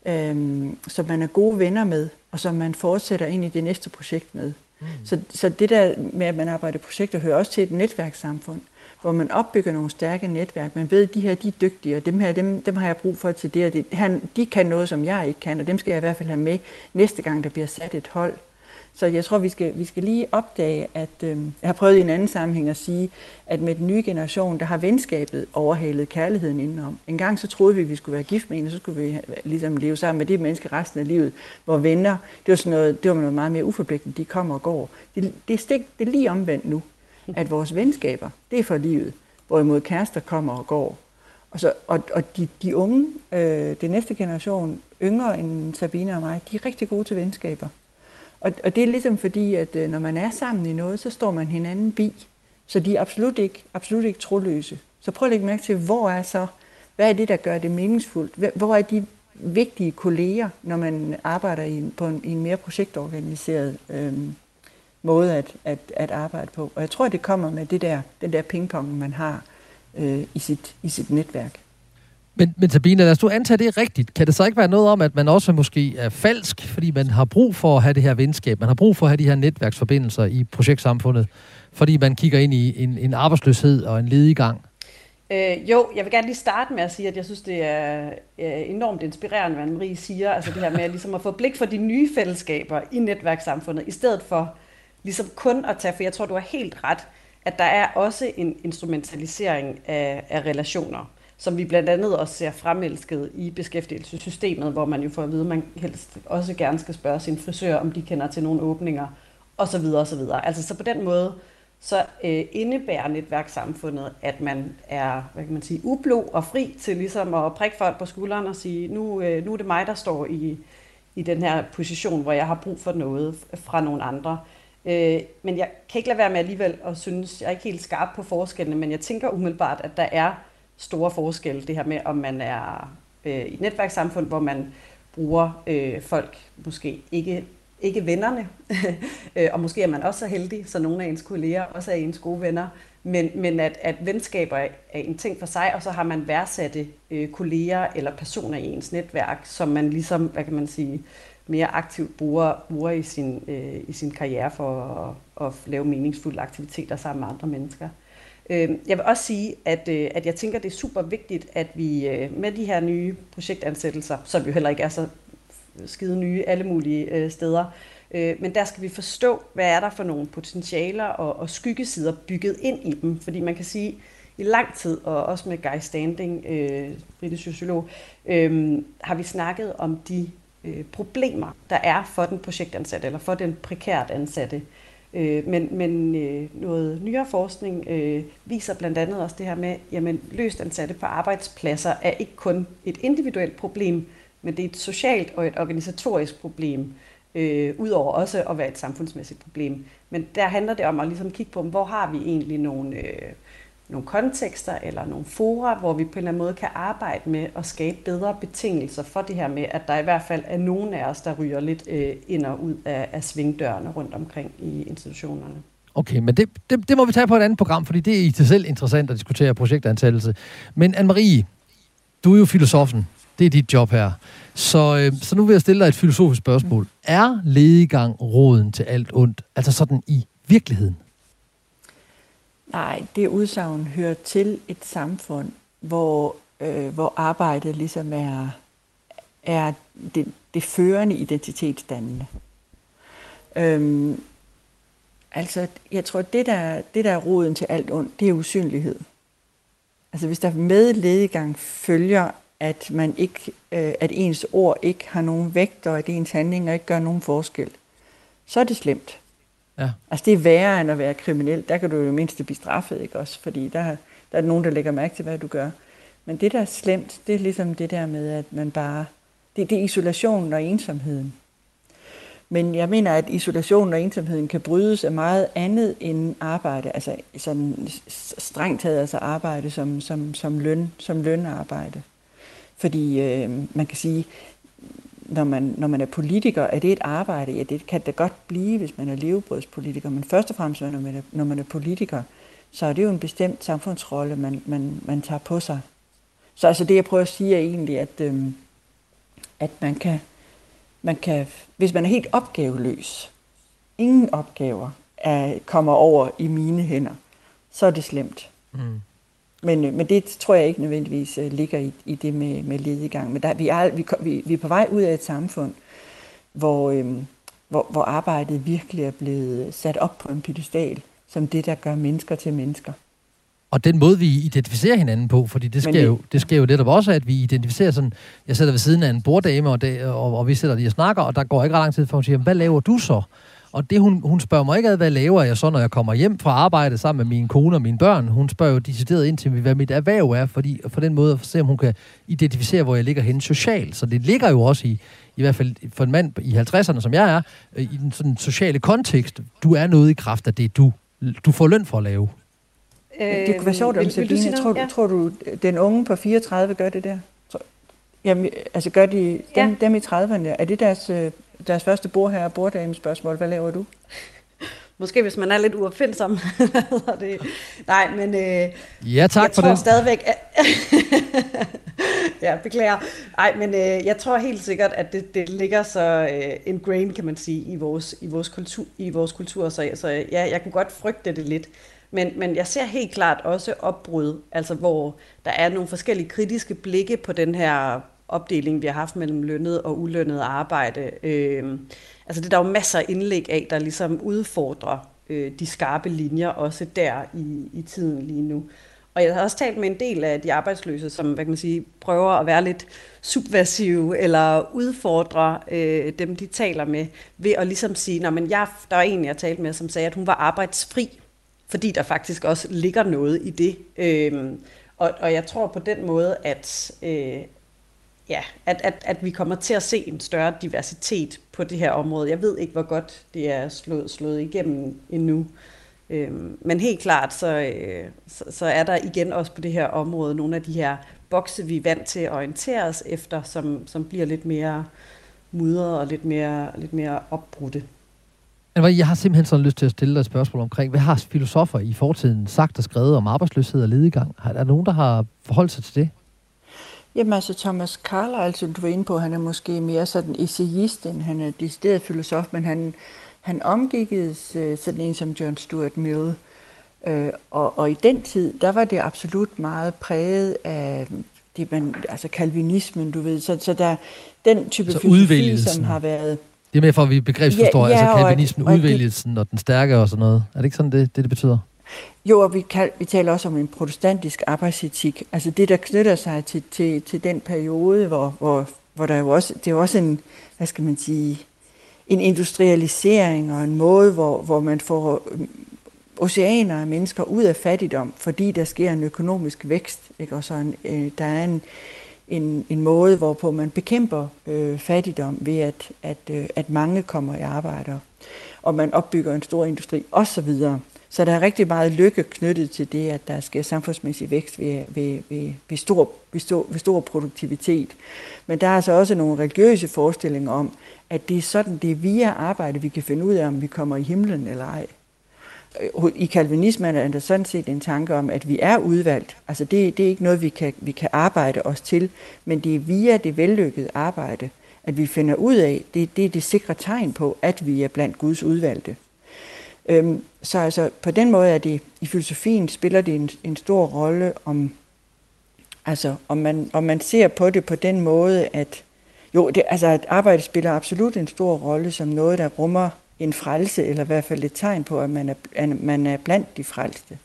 øhm, som man er gode venner med, og som man fortsætter ind i det næste projekt med. Mm. Så, så det der med, at man arbejder i projekter, hører også til et netværkssamfund hvor man opbygger nogle stærke netværk. Man ved, at de her de er dygtige, og dem her, dem, dem har jeg brug for til det, og det. Han, de kan noget, som jeg ikke kan, og dem skal jeg i hvert fald have med næste gang, der bliver sat et hold. Så jeg tror, vi skal, vi skal lige opdage, at øh, jeg har prøvet i en anden sammenhæng at sige, at med den nye generation, der har venskabet overhalet kærligheden indenom. En gang så troede vi, at vi skulle være gift med en, og så skulle vi ligesom leve sammen med det menneske resten af livet, hvor venner, det var, sådan noget, det var noget meget mere uforpligtende, de kommer og går. Det, det, er, stik, det er lige omvendt nu at vores venskaber, det er for livet, hvorimod kærester kommer og går. Og, så, og, og de, de unge, øh, den næste generation, yngre end Sabine og mig, de er rigtig gode til venskaber. Og, og det er ligesom fordi, at øh, når man er sammen i noget, så står man hinanden bi. Så de er absolut ikke, absolut ikke troløse. Så prøv at lægge mærke til, hvor er så, hvad er det, der gør det meningsfuldt? Hvor er de vigtige kolleger, når man arbejder i en, på en, i en mere projektorganiseret øh, måde at, at, at arbejde på. Og jeg tror, det kommer med det der, den der pingpong, man har øh, i, sit, i sit netværk.
Men, men Sabine, lad os du antage, det er rigtigt. Kan det så ikke være noget om, at man også måske er falsk, fordi man har brug for at have det her venskab, man har brug for at have de her netværksforbindelser i projektsamfundet, fordi man kigger ind i en, en arbejdsløshed og en ledigang?
Øh, jo, jeg vil gerne lige starte med at sige, at jeg synes, det er enormt inspirerende, hvad Marie siger. Altså det her med ligesom at få blik for de nye fællesskaber i netværkssamfundet, i stedet for ligesom kun at tage, for jeg tror, du har helt ret, at der er også en instrumentalisering af, af relationer, som vi blandt andet også ser fremelsket i beskæftigelsessystemet, hvor man jo får at vide, at man helst også gerne skal spørge sin frisør, om de kender til nogle åbninger, osv. osv. Altså så på den måde, så øh, indebærer netværkssamfundet, at man er, hvad kan man sige, ublo og fri til ligesom at prikke folk på skulderen og sige, nu, øh, nu er det mig, der står i, i den her position, hvor jeg har brug for noget fra nogle andre. Øh, men jeg kan ikke lade være med alligevel at synes, jeg er ikke helt skarp på forskellene, men jeg tænker umiddelbart, at der er store forskelle, det her med, om man er øh, i et netværkssamfund, hvor man bruger øh, folk, måske ikke, ikke vennerne, *laughs* øh, og måske er man også så heldig, så nogle af ens kolleger også er ens gode venner, men, men at, at venskaber er en ting for sig, og så har man værdsatte øh, kolleger eller personer i ens netværk, som man ligesom, hvad kan man sige, mere aktivt bruger, bruger i, sin, øh, i sin karriere for at, at lave meningsfulde aktiviteter sammen med andre mennesker. Øh, jeg vil også sige, at, øh, at jeg tænker, det er super vigtigt, at vi øh, med de her nye projektansættelser, som jo heller ikke er så skide nye alle mulige øh, steder, øh, men der skal vi forstå, hvad er der for nogle potentialer og, og skyggesider bygget ind i dem, fordi man kan sige, i lang tid, og også med Guy Standing, øh, britisk sociolog, øh, har vi snakket om de øh, problemer, der er for den projektansatte, eller for den prekært ansatte. Øh, men men øh, noget nyere forskning øh, viser blandt andet også det her med, jamen løst ansatte på arbejdspladser er ikke kun et individuelt problem, men det er et socialt og et organisatorisk problem, øh, udover også at være et samfundsmæssigt problem. Men der handler det om at ligesom kigge på, hvor har vi egentlig nogle, øh, nogle kontekster eller nogle fora, hvor vi på en eller anden måde kan arbejde med at skabe bedre betingelser for det her med, at der i hvert fald er nogen af os, der ryger lidt øh, ind og ud af, af svingdørene rundt omkring i institutionerne.
Okay, men det, det, det må vi tage på et andet program, fordi det er i sig selv interessant at diskutere projektansættelse. Men Anne-Marie, du er jo filosofen. Det er dit job her. Så, øh, så nu vil jeg stille dig et filosofisk spørgsmål. Er ledegang råden til alt ondt? Altså sådan i virkeligheden?
Nej, det udsagn hører til et samfund, hvor, øh, hvor arbejdet ligesom er, er det, det førende identitetsdannende. Øhm, altså, jeg tror, det der, det der er roden til alt ondt, det er usynlighed. Altså, hvis der med ledegang følger, at man ikke, øh, at ens ord ikke har nogen vægt, og at ens handlinger ikke gør nogen forskel, så er det slemt. Ja. Altså det er værre end at være kriminel. Der kan du jo mindst blive straffet, ikke også? Fordi der, der er nogen, der lægger mærke til, hvad du gør. Men det, der er slemt, det er ligesom det der med, at man bare... Det, det er isolationen og ensomheden. Men jeg mener, at isolationen og ensomheden kan brydes af meget andet end arbejde. Altså sådan strengt taget altså arbejde som, som, som, løn, som lønarbejde. Fordi øh, man kan sige, når man, når man er politiker, er det et arbejde? Ja, det kan det godt blive, hvis man er levebrødspolitiker, men først og fremmest, når man er, når man er politiker, så er det jo en bestemt samfundsrolle, man, man, man tager på sig. Så altså det, jeg prøver at sige, er egentlig, at, øhm, at man, kan, man kan, hvis man er helt opgaveløs, ingen opgaver er, kommer over i mine hænder, så er det slemt. Mm. Men, øh, men det tror jeg ikke nødvendigvis uh, ligger i, i det med, med ledegang. Men der, vi, er, vi, vi, vi er på vej ud af et samfund, hvor, øhm, hvor, hvor arbejdet virkelig er blevet sat op på en pedestal, som det, der gør mennesker til mennesker.
Og den måde, vi identificerer hinanden på, fordi det sker, det, jo, det sker jo netop også, at vi identificerer sådan, jeg sætter ved siden af en borddame, og, det, og, og vi sætter lige og snakker, og der går ikke ret lang tid, for at sige, hvad laver du så? Og det, hun, hun spørger mig ikke ad, hvad laver jeg så, når jeg kommer hjem fra arbejde sammen med min kone og mine børn. Hun spørger jo decideret ind til, hvad mit erhverv er, fordi for den måde at se, om hun kan identificere, hvor jeg ligger henne socialt. Så det ligger jo også i, i hvert fald for en mand i 50'erne, som jeg er, i den sådan sociale kontekst. Du er noget i kraft af det, du, du får løn for at lave.
Øh, det kunne være sjovt, om Sabine, tror, ja. tror du, den unge på 34 gør det der? Jamen, altså gør de, dem, ja. dem i 30'erne, er det deres øh, deres første bord her, borddame spørgsmål. Hvad laver du? *laughs*
Måske hvis man er lidt uopfindsom. *laughs* det. Nej, men øh,
ja, tak
jeg
for
tror
det.
stadigvæk... At *laughs* ja, beklager. Nej, men øh, jeg tror helt sikkert, at det, det ligger så øh, ingrained, kan man sige, i vores, i vores, kultur, i vores kultur. Så, så ja, jeg kunne godt frygte det lidt. Men, men jeg ser helt klart også opbrud, altså hvor der er nogle forskellige kritiske blikke på den her opdeling, vi har haft mellem lønnet og ulønnet arbejde. Øh, altså det der er jo masser af indlæg af, der ligesom udfordrer øh, de skarpe linjer også der i, i tiden lige nu. Og jeg har også talt med en del af de arbejdsløse, som hvad kan man sige, prøver at være lidt subversive eller udfordre øh, dem, de taler med, ved at ligesom sige, men jeg, der var en, jeg talte med, som sagde, at hun var arbejdsfri, fordi der faktisk også ligger noget i det. Øh, og, og jeg tror på den måde, at, øh, ja, at, at, at vi kommer til at se en større diversitet på det her område. Jeg ved ikke, hvor godt det er slået, slået igennem endnu. Øhm, men helt klart, så, øh, så, så er der igen også på det her område nogle af de her bokse, vi er vant til at orientere os efter, som, som bliver lidt mere mudret og lidt mere, lidt mere opbrudte.
Jeg har simpelthen sådan lyst til at stille dig et spørgsmål omkring, hvad har filosofer i fortiden sagt og skrevet om arbejdsløshed og lediggang? Er der nogen, der har forholdt sig til det?
Jamen altså Thomas Carlyle, som du var inde på, han er måske mere sådan essayist, end han er decideret filosof, men han, han omgikkedes øh, sådan en som John Stuart Mill. Øh, og, og i den tid, der var det absolut meget præget af det, man, altså kalvinismen, du ved. Så, så der den type så filosofi, som har været...
Det er med for, at vi begrebsforstår, ja, ja, altså kalvinismen, og, udvælgelsen og den stærke og sådan noget. Er det ikke sådan, det, det, det betyder?
Jo, og vi, kan, vi taler også om en protestantisk arbejdsetik. Altså det, der knytter sig til, til, til den periode, hvor, hvor, hvor der jo også, det er jo også en, hvad skal man sige, en industrialisering og en måde, hvor, hvor man får mm, oceaner af mennesker ud af fattigdom, fordi der sker en økonomisk vækst. Ikke? Og så en, øh, der er en, en, en måde, hvorpå man bekæmper øh, fattigdom ved, at, at, øh, at mange kommer i arbejde, og man opbygger en stor industri osv. Så der er rigtig meget lykke knyttet til det, at der sker samfundsmæssig vækst ved, ved, ved, ved, stor, ved, stor, ved stor produktivitet. Men der er altså også nogle religiøse forestillinger om, at det er sådan, det er via arbejde, vi kan finde ud af, om vi kommer i himlen eller ej. Øh, I kalvinismen er der sådan set en tanke om, at vi er udvalgt. Altså det, det er ikke noget, vi kan, vi kan arbejde os til, men det er via det vellykkede arbejde, at vi finder ud af, det, det er det sikre tegn på, at vi er blandt Guds udvalgte. Øhm, så altså, på den måde er det, i filosofien spiller det en, en stor rolle, om, altså, om, man, om man ser på det på den måde, at jo, det, altså, at arbejde spiller absolut en stor rolle som noget, der rummer en frelse, eller i hvert fald et tegn på, at man er, at man er blandt de frelste.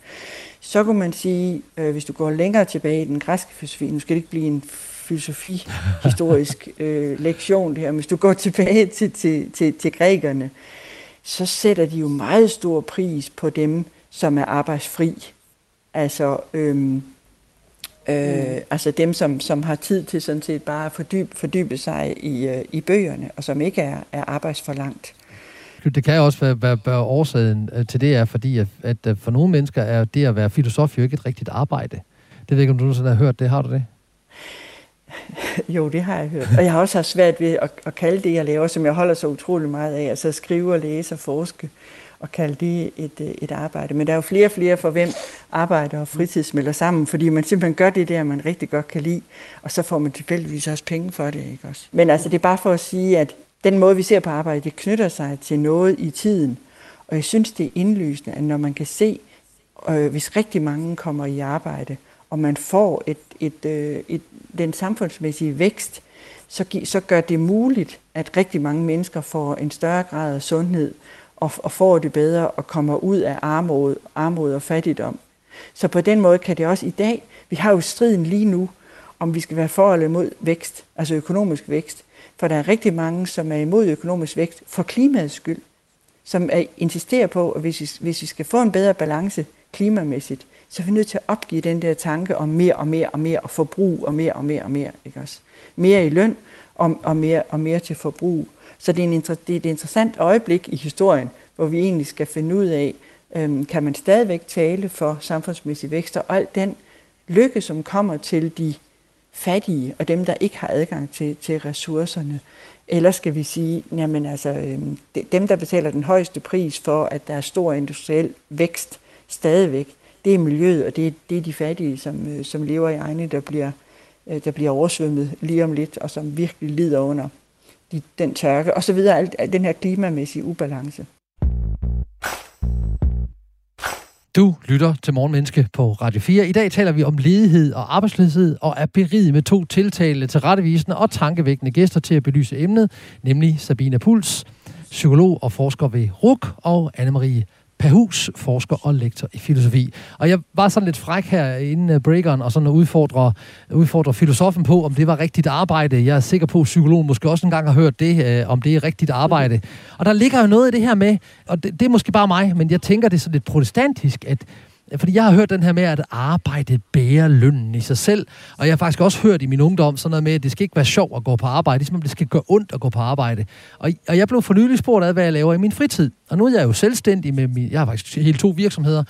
Så kunne man sige, øh, hvis du går længere tilbage i den græske filosofi, nu skal det ikke blive en filosofi-historisk *laughs* øh, lektion det her, men hvis du går tilbage til, til, til, til grækerne, så sætter de jo meget stor pris på dem, som er arbejdsfri. Altså, øhm, øh, mm. altså dem, som, som har tid til sådan set bare at fordybe, fordybe sig i, øh, i bøgerne, og som ikke er, er arbejdsforlangt.
Det kan også være, være, være årsagen øh, til det, er, fordi at, at øh, for nogle mennesker er det at være filosof jo ikke et rigtigt arbejde. Det ved ikke, om du sådan har hørt det. Har du det? *laughs*
Jo, det har jeg hørt. Og jeg har også haft svært ved at, at kalde det, jeg laver, som jeg holder så utrolig meget af, altså skrive og læse og forske, og kalde det et, øh, et arbejde. Men der er jo flere og flere, for hvem arbejde og fritid smelter sammen, fordi man simpelthen gør det der, man rigtig godt kan lide, og så får man tilfældigvis også penge for det. Ikke også? Men altså, det er bare for at sige, at den måde, vi ser på arbejde, det knytter sig til noget i tiden. Og jeg synes, det er indlysende, at når man kan se, øh, hvis rigtig mange kommer i arbejde, og man får et, et, øh, et, den samfundsmæssige vækst, så, så gør det muligt, at rigtig mange mennesker får en større grad af sundhed og, og får det bedre og kommer ud af armod, armod og fattigdom. Så på den måde kan det også i dag, vi har jo striden lige nu, om vi skal være for eller imod vækst, altså økonomisk vækst. For der er rigtig mange, som er imod økonomisk vækst for klimaets skyld, som er, insisterer på, at hvis vi, hvis vi skal få en bedre balance klimamæssigt, så er vi nødt til at opgive den der tanke om mere og mere og mere og forbrug og mere og mere og mere. Ikke også? Mere i løn og, og, mere, og mere til forbrug. Så det er, en, det er et interessant øjeblik i historien, hvor vi egentlig skal finde ud af, øhm, kan man stadigvæk tale for samfundsmæssig vækst og alt den lykke, som kommer til de fattige og dem, der ikke har adgang til, til ressourcerne. Eller skal vi sige, jamen altså, øhm, dem, der betaler den højeste pris for, at der er stor industriel vækst stadigvæk, det er miljøet, og det er, det er de fattige, som, øh, som lever i egne, der bliver, øh, der bliver oversvømmet lige om lidt, og som virkelig lider under de, den tørke, og så videre, alt, alt den her klimamæssige ubalance.
Du lytter til Morgenmenneske på Radio 4. I dag taler vi om ledighed og arbejdsløshed, og er beriget med to tiltale til rettevisende og tankevækkende gæster til at belyse emnet, nemlig Sabina Puls, psykolog og forsker ved RUK, og Anne-Marie Perhus, forsker og lektor i filosofi. Og jeg var sådan lidt fræk her inden øh, breakeren, og sådan at udfordre, udfordre filosofen på, om det var rigtigt arbejde. Jeg er sikker på, at psykologen måske også engang har hørt det, øh, om det er rigtigt arbejde. Og der ligger jo noget i det her med, og det, det er måske bare mig, men jeg tænker, det sådan lidt protestantisk, at fordi jeg har hørt den her med, at arbejde bærer lønnen i sig selv. Og jeg har faktisk også hørt i min ungdom sådan noget med, at det skal ikke være sjovt at gå på arbejde. Ligesom det skal gøre ondt at gå på arbejde. Og, og jeg blev for nylig spurgt af, hvad jeg laver i min fritid. Og nu er jeg jo selvstændig med min... Jeg har faktisk helt to virksomheder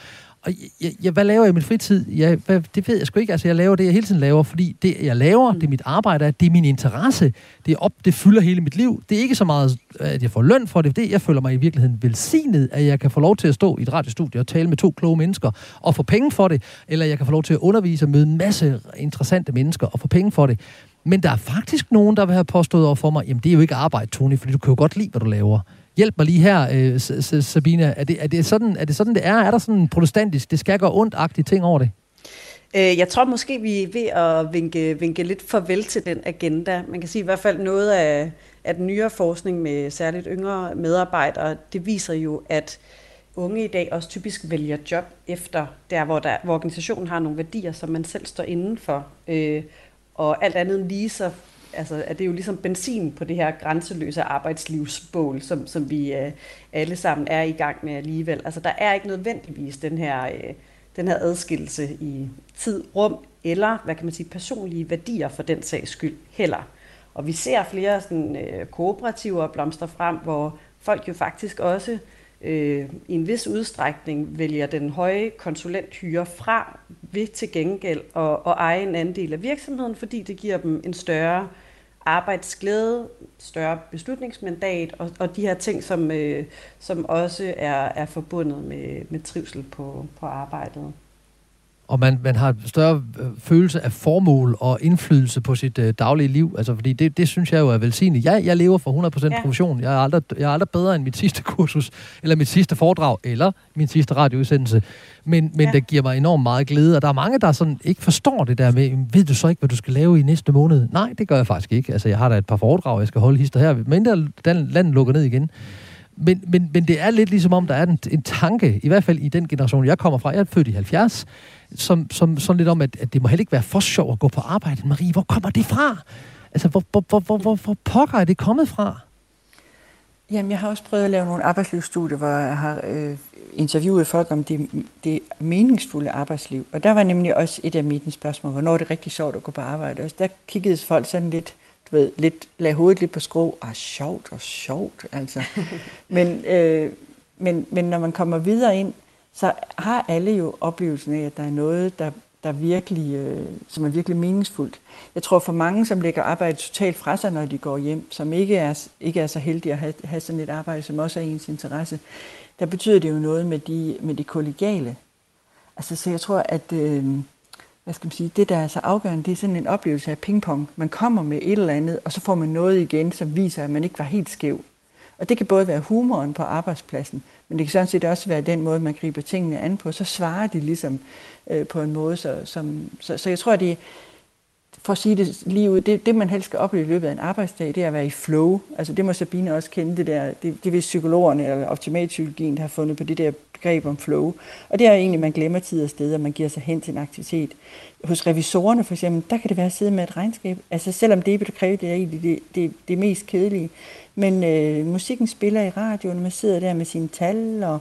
og jeg, jeg, hvad laver jeg i min fritid? Jeg, hvad, det ved jeg sgu ikke. Altså, jeg laver det, jeg hele tiden laver, fordi det, jeg laver, mm. det er mit arbejde, det er min interesse. Det er op, det fylder hele mit liv. Det er ikke så meget, at jeg får løn for det. det. Jeg føler mig i virkeligheden velsignet, at jeg kan få lov til at stå i et radiostudie og tale med to kloge mennesker og få penge for det. Eller jeg kan få lov til at undervise og møde en masse interessante mennesker og få penge for det. Men der er faktisk nogen, der vil have påstået over for mig, jamen det er jo ikke arbejde, Tony, fordi du kan jo godt lide, hvad du laver. Hjælp mig lige her, øh, Sabina. Er det, er, det sådan, er det sådan, det er? Er der sådan en protestantisk, det skal gå ondt-agtige ting over det?
Øh, jeg tror måske, vi er ved at vinke, vinke lidt farvel til den agenda. Man kan sige i hvert fald noget af, af den nyere forskning med særligt yngre medarbejdere, det viser jo, at unge i dag også typisk vælger job efter der, hvor, der, hvor organisationen har nogle værdier, som man selv står inden for. Øh, og alt andet lige så altså, at det er jo ligesom benzin på det her grænseløse arbejdslivsbål, som, som vi øh, alle sammen er i gang med alligevel. Altså, der er ikke nødvendigvis den her, øh, den her adskillelse i tid, rum eller, hvad kan man sige, personlige værdier for den sags skyld heller. Og vi ser flere sådan, øh, kooperativer blomstre frem, hvor folk jo faktisk også øh, i en vis udstrækning vælger den høje konsulenthyre fra ved til gengæld at, at eje en andel af virksomheden, fordi det giver dem en større arbejdsglæde, større beslutningsmandat og, og de her ting, som, øh, som også er, er forbundet med, med trivsel på, på arbejdet
og man, man har større øh, følelse af formål og indflydelse på sit øh, daglige liv. Altså, fordi det, det synes jeg jo er velsignet. Jeg, jeg lever for 100% ja. profession. Jeg er, aldrig, jeg er aldrig bedre end mit sidste kursus, eller mit sidste foredrag, eller min sidste radioudsendelse. Men, men ja. det giver mig enormt meget glæde, og der er mange, der sådan ikke forstår det der med, ved du så ikke, hvad du skal lave i næste måned? Nej, det gør jeg faktisk ikke. Altså, jeg har da et par foredrag, jeg skal holde hister her, men der, den landet lukker ned igen. Men, men, men det er lidt ligesom om, der er en, en tanke, i hvert fald i den generation, jeg kommer fra. Jeg er født i 70, som, som sådan lidt om, at, at det må heller ikke være for sjov at gå på arbejde. Marie, hvor kommer det fra? Altså, hvor, hvor, hvor, hvor, hvor, hvor pokker er det kommet fra?
Jamen, jeg har også prøvet at lave nogle arbejdslivsstudier, hvor jeg har øh, interviewet folk om det, det meningsfulde arbejdsliv. Og der var nemlig også et af mine spørgsmål, hvornår er det rigtig sjovt at gå på arbejde? Og der kiggede folk sådan lidt, du ved, lidt, lagde hovedet lidt på skrå. Ah, sjovt og sjovt, altså. *laughs* men, øh, men, men når man kommer videre ind, så har alle jo oplevelsen af, at der er noget, der, der virkelig, øh, som er virkelig meningsfuldt. Jeg tror for mange, som lægger arbejde totalt fra sig, når de går hjem, som ikke er, ikke er så heldige at have, have sådan et arbejde, som også er ens interesse, der betyder det jo noget med de, med de kollegiale. Altså, så jeg tror, at øh, hvad skal man sige, det, der er så afgørende, det er sådan en oplevelse af pingpong. Man kommer med et eller andet, og så får man noget igen, som viser, at man ikke var helt skæv. Og det kan både være humoren på arbejdspladsen, men det kan sådan set også være den måde, man griber tingene an på. Så svarer de ligesom øh, på en måde, så, som, så, så jeg tror, at det, for at sige det lige ud, det, det man helst skal opleve i løbet af en arbejdsdag, det er at være i flow. Altså det må Sabine også kende, det der, det, det vil psykologerne eller optimalpsykologien, har fundet på det der begreb om flow. Og det er egentlig, at man glemmer tid og sted, og man giver sig hen til en aktivitet. Hos revisorerne for eksempel, der kan det være at sidde med et regnskab. Altså selvom det og det er egentlig det, det, det mest kedelige. Men øh, musikken spiller i radioen, man sidder der med sine tal, og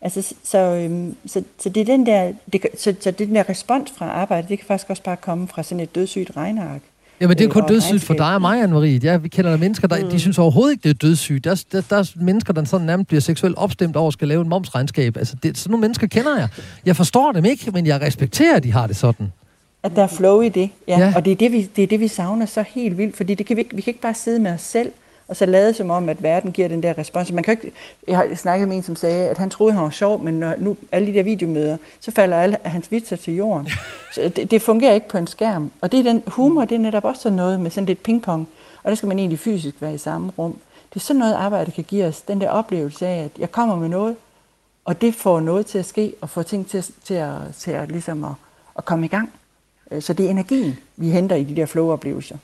altså, så, øh, så, så, det er den der, det, så, så det den der respons fra arbejdet, det kan faktisk også bare komme fra sådan et dødssygt regneark.
Jamen, det er kun dødssygt for dig og mig, Anne-Marie. Ja, vi kender der mennesker, der mm. de synes overhovedet ikke, det er dødssygt. Der, der, der er mennesker, der sådan nærmest bliver seksuelt opstemt over, skal lave en momsregnskab. Altså, det, sådan nogle mennesker kender jeg. Jeg forstår dem ikke, men jeg respekterer, at de har det sådan.
At der er flow i det, ja. ja. Og det er det, vi, det er det, vi savner så helt vildt, fordi det kan vi, vi kan ikke bare sidde med os selv og så lade som om, at verden giver den der respons. Man kan ikke, jeg har snakket med en, som sagde, at han troede, han var sjov, men når nu alle de der videomøder, så falder alle hans vitser til jorden. *laughs* Så det, det fungerer ikke på en skærm. Og det er den humor, det er netop også sådan noget med sådan lidt pingpong. Og der skal man egentlig fysisk være i samme rum. Det er sådan noget arbejde kan give os, den der oplevelse af, at jeg kommer med noget, og det får noget til at ske, og får ting til, til, at, til at, ligesom at, at komme i gang. Så det er energien, vi henter i de der flow-oplevelser.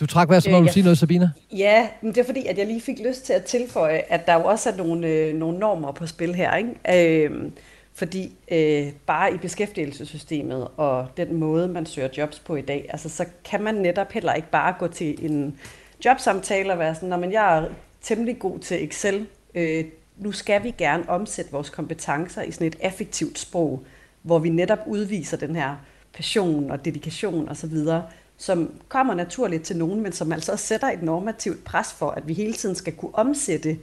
Du trak hvad, så må øh, du sige noget, Sabina?
Ja, men det er fordi, at jeg lige fik lyst til at tilføje, at der jo også er nogle, øh, nogle normer på spil her. Ikke? Øh, fordi øh, bare i beskæftigelsessystemet og den måde, man søger jobs på i dag, altså, så kan man netop heller ikke bare gå til en jobsamtale og være sådan, men jeg er temmelig god til Excel. Øh, nu skal vi gerne omsætte vores kompetencer i sådan et effektivt sprog, hvor vi netop udviser den her passion og dedikation osv., som kommer naturligt til nogen, men som altså også sætter et normativt pres for, at vi hele tiden skal kunne omsætte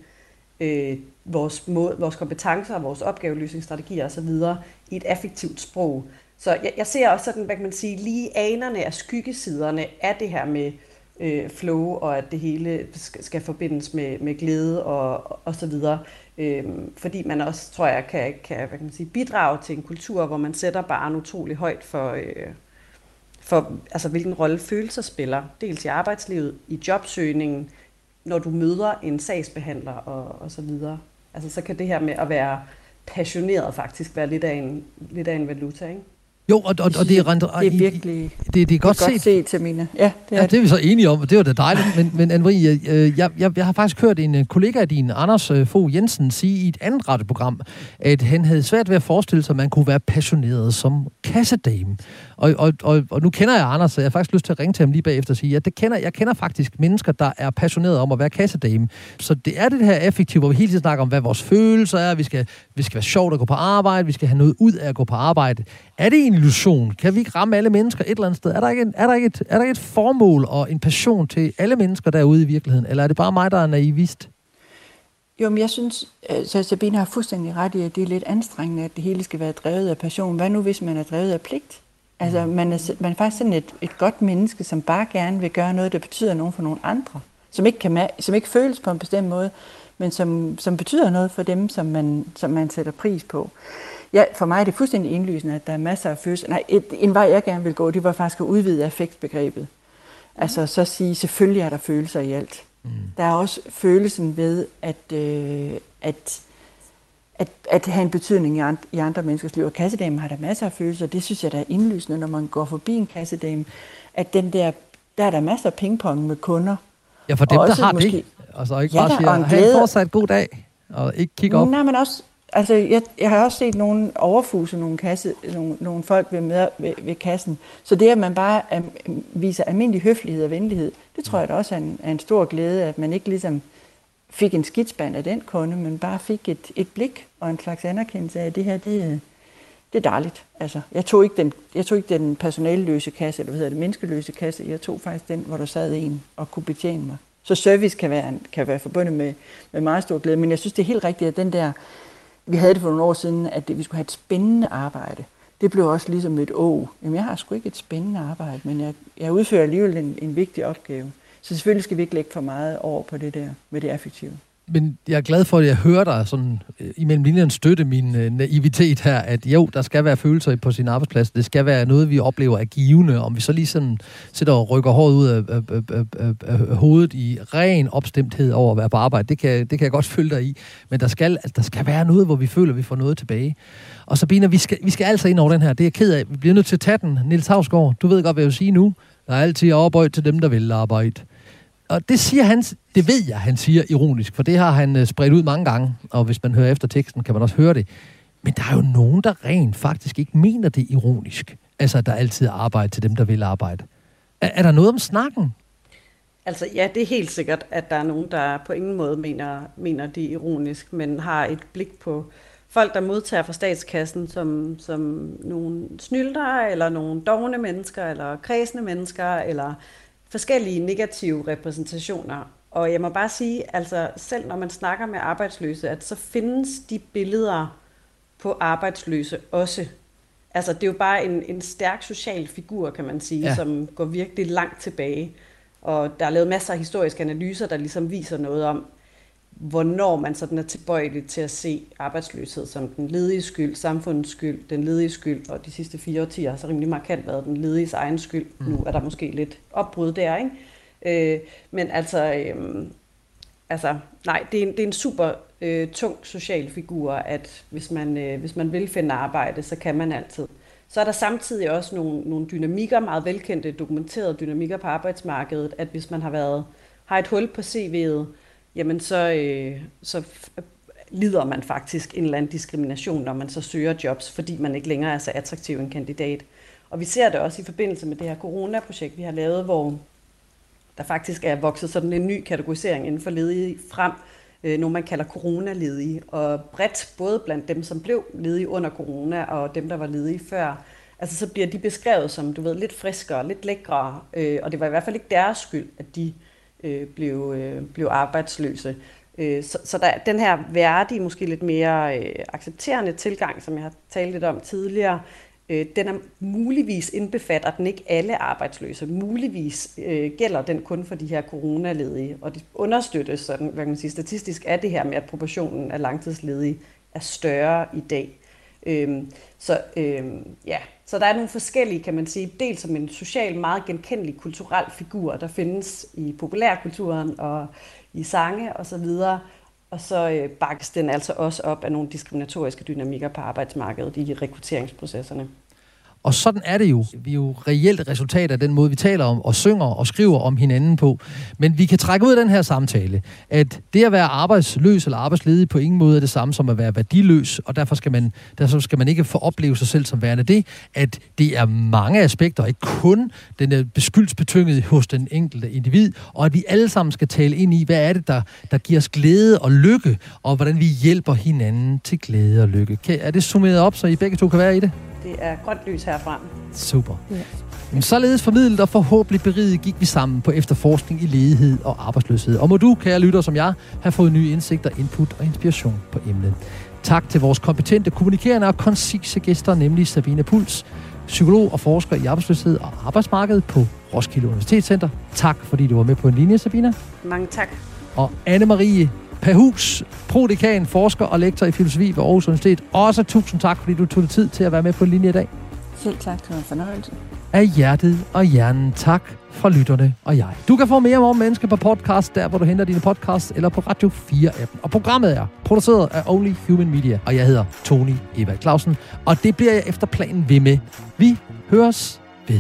øh, vores, måde, vores kompetencer, vores opgaveløsningsstrategier osv. i et effektivt sprog. Så jeg, jeg ser også sådan, hvad kan man sige, lige anerne af skyggesiderne af det her med øh, flow, og at det hele skal, skal forbindes med, med glæde og, og så videre. Øh, fordi man også, tror jeg, kan, kan, hvad kan man sige, bidrage til en kultur, hvor man sætter barn utrolig højt for, øh, for altså, hvilken rolle følelser spiller. Dels i arbejdslivet, i jobsøgningen, når du møder en sagsbehandler og, og så videre. Altså, så kan det her med at være passioneret faktisk være lidt af en, lidt af en valuta, ikke?
Jo, og, og, og det er rent...
Det er virkelig
det, det er godt,
det er godt set. set, mine. Ja,
det er, ja, det er vi så enige om, og det var da dejligt. Men, men Anne-Marie, jeg, jeg, jeg har faktisk hørt en kollega af din, Anders øh, Fogh Jensen, sige i et andet radioprogram, at han havde svært ved at forestille sig, at man kunne være passioneret som kassedame. Og, og, og, og nu kender jeg Anders, så jeg har faktisk lyst til at ringe til ham lige bagefter og sige, at det kender, jeg kender faktisk mennesker, der er passionerede om at være kassedame. Så det er det her effektivt, hvor vi hele tiden snakker om, hvad vores følelser er, vi skal, vi skal være sjovt at gå på arbejde, vi skal have noget ud af at gå på arbejde. Er det en illusion? Kan vi ikke ramme alle mennesker et eller andet sted? Er der ikke, en, er der ikke, et, er der ikke et formål og en passion til alle mennesker derude i virkeligheden? Eller er det bare mig, der er naivist?
Jo, men jeg synes, så Sabine har fuldstændig ret i, at det er lidt anstrengende, at det hele skal være drevet af passion. Hvad nu, hvis man er drevet af pligt? Altså, mm. man er, man er faktisk sådan et, et godt menneske, som bare gerne vil gøre noget, der betyder noget for nogle andre. Som ikke, kan, som ikke føles på en bestemt måde, men som, som betyder noget for dem, som man, som man sætter pris på. Ja, for mig er det fuldstændig indlysende, at der er masser af følelser. Nej, et, en vej, jeg gerne vil gå, det var faktisk at udvide affektbegrebet. Altså så sige, selvfølgelig er der følelser i alt. Mm. Der er også følelsen ved, at, øh, at, at, at have en betydning i andre, i andre menneskers liv. Og kassedamen har der masser af følelser. Det synes jeg, der er indlysende, når man går forbi en kassedame. At den der, der er der masser af pingpong med kunder.
Ja, for dem, der har måske, det. Altså ikke ja, bare siger, have en fortsat god dag, og ikke kigge op.
Nej, men også Altså, jeg, jeg har også set nogen overfuse nogle, kasse, nogle, nogle folk ved, med, ved, ved kassen. Så det, at man bare am, viser almindelig høflighed og venlighed, det tror jeg da også er en, er en stor glæde, at man ikke ligesom fik en skidsband af den kunde, men bare fik et, et blik og en slags anerkendelse af, at det her, det, det er dejligt. Altså, jeg tog ikke den, jeg tog ikke den personalløse kasse, eller hvad hedder det, menneskeløse kasse. Jeg tog faktisk den, hvor der sad en og kunne betjene mig. Så service kan være, kan være forbundet med, med meget stor glæde, men jeg synes, det er helt rigtigt, at den der vi havde det for nogle år siden, at vi skulle have et spændende arbejde. Det blev også ligesom et å. Jamen, jeg har sgu ikke et spændende arbejde, men jeg, jeg udfører alligevel en, en vigtig opgave. Så selvfølgelig skal vi ikke lægge for meget over på det der med det affektive
men jeg er glad for, at jeg hører dig sådan, øh, imellem linjerne støtte min øh, naivitet her, at jo, der skal være følelser på sin arbejdsplads. Det skal være noget, vi oplever er givende. Om vi så lige sådan sidder og rykker håret ud af, af, af, af, af hovedet i ren opstemthed over at være på arbejde, det kan, det kan jeg godt følge dig i. Men der skal, altså, der skal være noget, hvor vi føler, at vi får noget tilbage. Og Sabina, vi skal, vi skal altså ind over den her. Det er jeg ked af. Vi bliver nødt til at tage den. Nils Havsgaard, du ved godt, hvad jeg vil sige nu. Der er altid arbejde til dem, der vil arbejde og det siger han, det ved jeg, han siger ironisk, for det har han øh, spredt ud mange gange, og hvis man hører efter teksten, kan man også høre det. Men der er jo nogen, der rent faktisk ikke mener det ironisk. Altså, at der altid er arbejde til dem, der vil arbejde. Er, er der noget om snakken?
Altså ja, det er helt sikkert, at der er nogen, der på ingen måde mener, mener det ironisk, men har et blik på folk, der modtager fra statskassen som, som nogle snylder, eller nogle dogne mennesker, eller kredsende mennesker, eller forskellige negative repræsentationer. Og jeg må bare sige, altså selv når man snakker med arbejdsløse, at så findes de billeder på arbejdsløse også. Altså det er jo bare en, en stærk social figur, kan man sige, ja. som går virkelig langt tilbage. Og der er lavet masser af historiske analyser, der ligesom viser noget om, hvornår man sådan er tilbøjelig til at se arbejdsløshed som den ledige skyld, samfundets skyld, den ledige skyld, og de sidste fire årtier har så rimelig markant været den lediges egen skyld. Mm. Nu er der måske lidt opbrud der, ikke? Øh, men altså, øh, altså, nej, det er en, det er en super øh, tung social figur, at hvis man, øh, hvis man vil finde arbejde, så kan man altid. Så er der samtidig også nogle, nogle dynamikker, meget velkendte, dokumenterede dynamikker på arbejdsmarkedet, at hvis man har været har et hul på CV'et, jamen så, øh, så øh, lider man faktisk en eller anden diskrimination, når man så søger jobs, fordi man ikke længere er så attraktiv en kandidat. Og vi ser det også i forbindelse med det her coronaprojekt, vi har lavet, hvor der faktisk er vokset sådan en ny kategorisering inden for ledige frem, øh, nogle man kalder coronaledige, og bredt både blandt dem, som blev ledige under corona, og dem, der var ledige før. Altså så bliver de beskrevet som, du ved, lidt friskere, lidt lækre, øh, og det var i hvert fald ikke deres skyld, at de øh, Øh, blev, øh, blev arbejdsløse. Øh, så, så der, den her værdige, måske lidt mere øh, accepterende tilgang, som jeg har talt lidt om tidligere, øh, den er muligvis indbefatter den ikke alle arbejdsløse. Muligvis øh, gælder den kun for de her coronaledige, og det understøttes sådan, hvad kan man sige, statistisk af det her med, at proportionen af langtidsledige er større i dag. Øhm, så øhm, ja, så der er nogle forskellige, kan man sige, dels som en social, meget genkendelig kulturel figur, der findes i populærkulturen og i sange og så videre, og så øh, bakkes den altså også op af nogle diskriminatoriske dynamikker på arbejdsmarkedet i rekrutteringsprocesserne.
Og sådan er det jo. Vi er jo reelt resultat af den måde, vi taler om og synger og skriver om hinanden på. Men vi kan trække ud af den her samtale, at det at være arbejdsløs eller arbejdsledig på ingen måde er det samme som at være værdiløs, og derfor skal man, derfor skal man ikke få opleve sig selv som værende det, at det er mange aspekter, ikke kun den er beskyldsbetynget hos den enkelte individ, og at vi alle sammen skal tale ind i, hvad er det, der, der giver os glæde og lykke, og hvordan vi hjælper hinanden til glæde og lykke. Er det summeret op, så I begge to kan være i det?
Det er grønt lys herfra.
Super. Ja. Således formidlet og forhåbentlig beriget gik vi sammen på efterforskning i ledighed og arbejdsløshed. Og må du, kære lytter som jeg, have fået nye indsigter, input og inspiration på emnet. Tak til vores kompetente kommunikerende og koncise gæster, nemlig Sabine Puls, psykolog og forsker i arbejdsløshed og arbejdsmarked på Roskilde Universitetscenter. Tak, fordi du var med på en linje, Sabina.
Mange tak.
Og Anne-Marie Pahus, prodekan, forsker og lektor i filosofi ved Aarhus Universitet. Også tusind tak, fordi du tog dig tid til at være med på linje i dag.
Selv tak, det var en fornøjelse.
Af hjertet og hjernen tak fra lytterne og jeg. Du kan få mere om mennesker på podcast, der hvor du henter dine podcasts, eller på Radio 4-appen. Og programmet er produceret af Only Human Media, og jeg hedder Tony Eva Clausen. Og det bliver jeg efter planen ved med. Vi høres ved.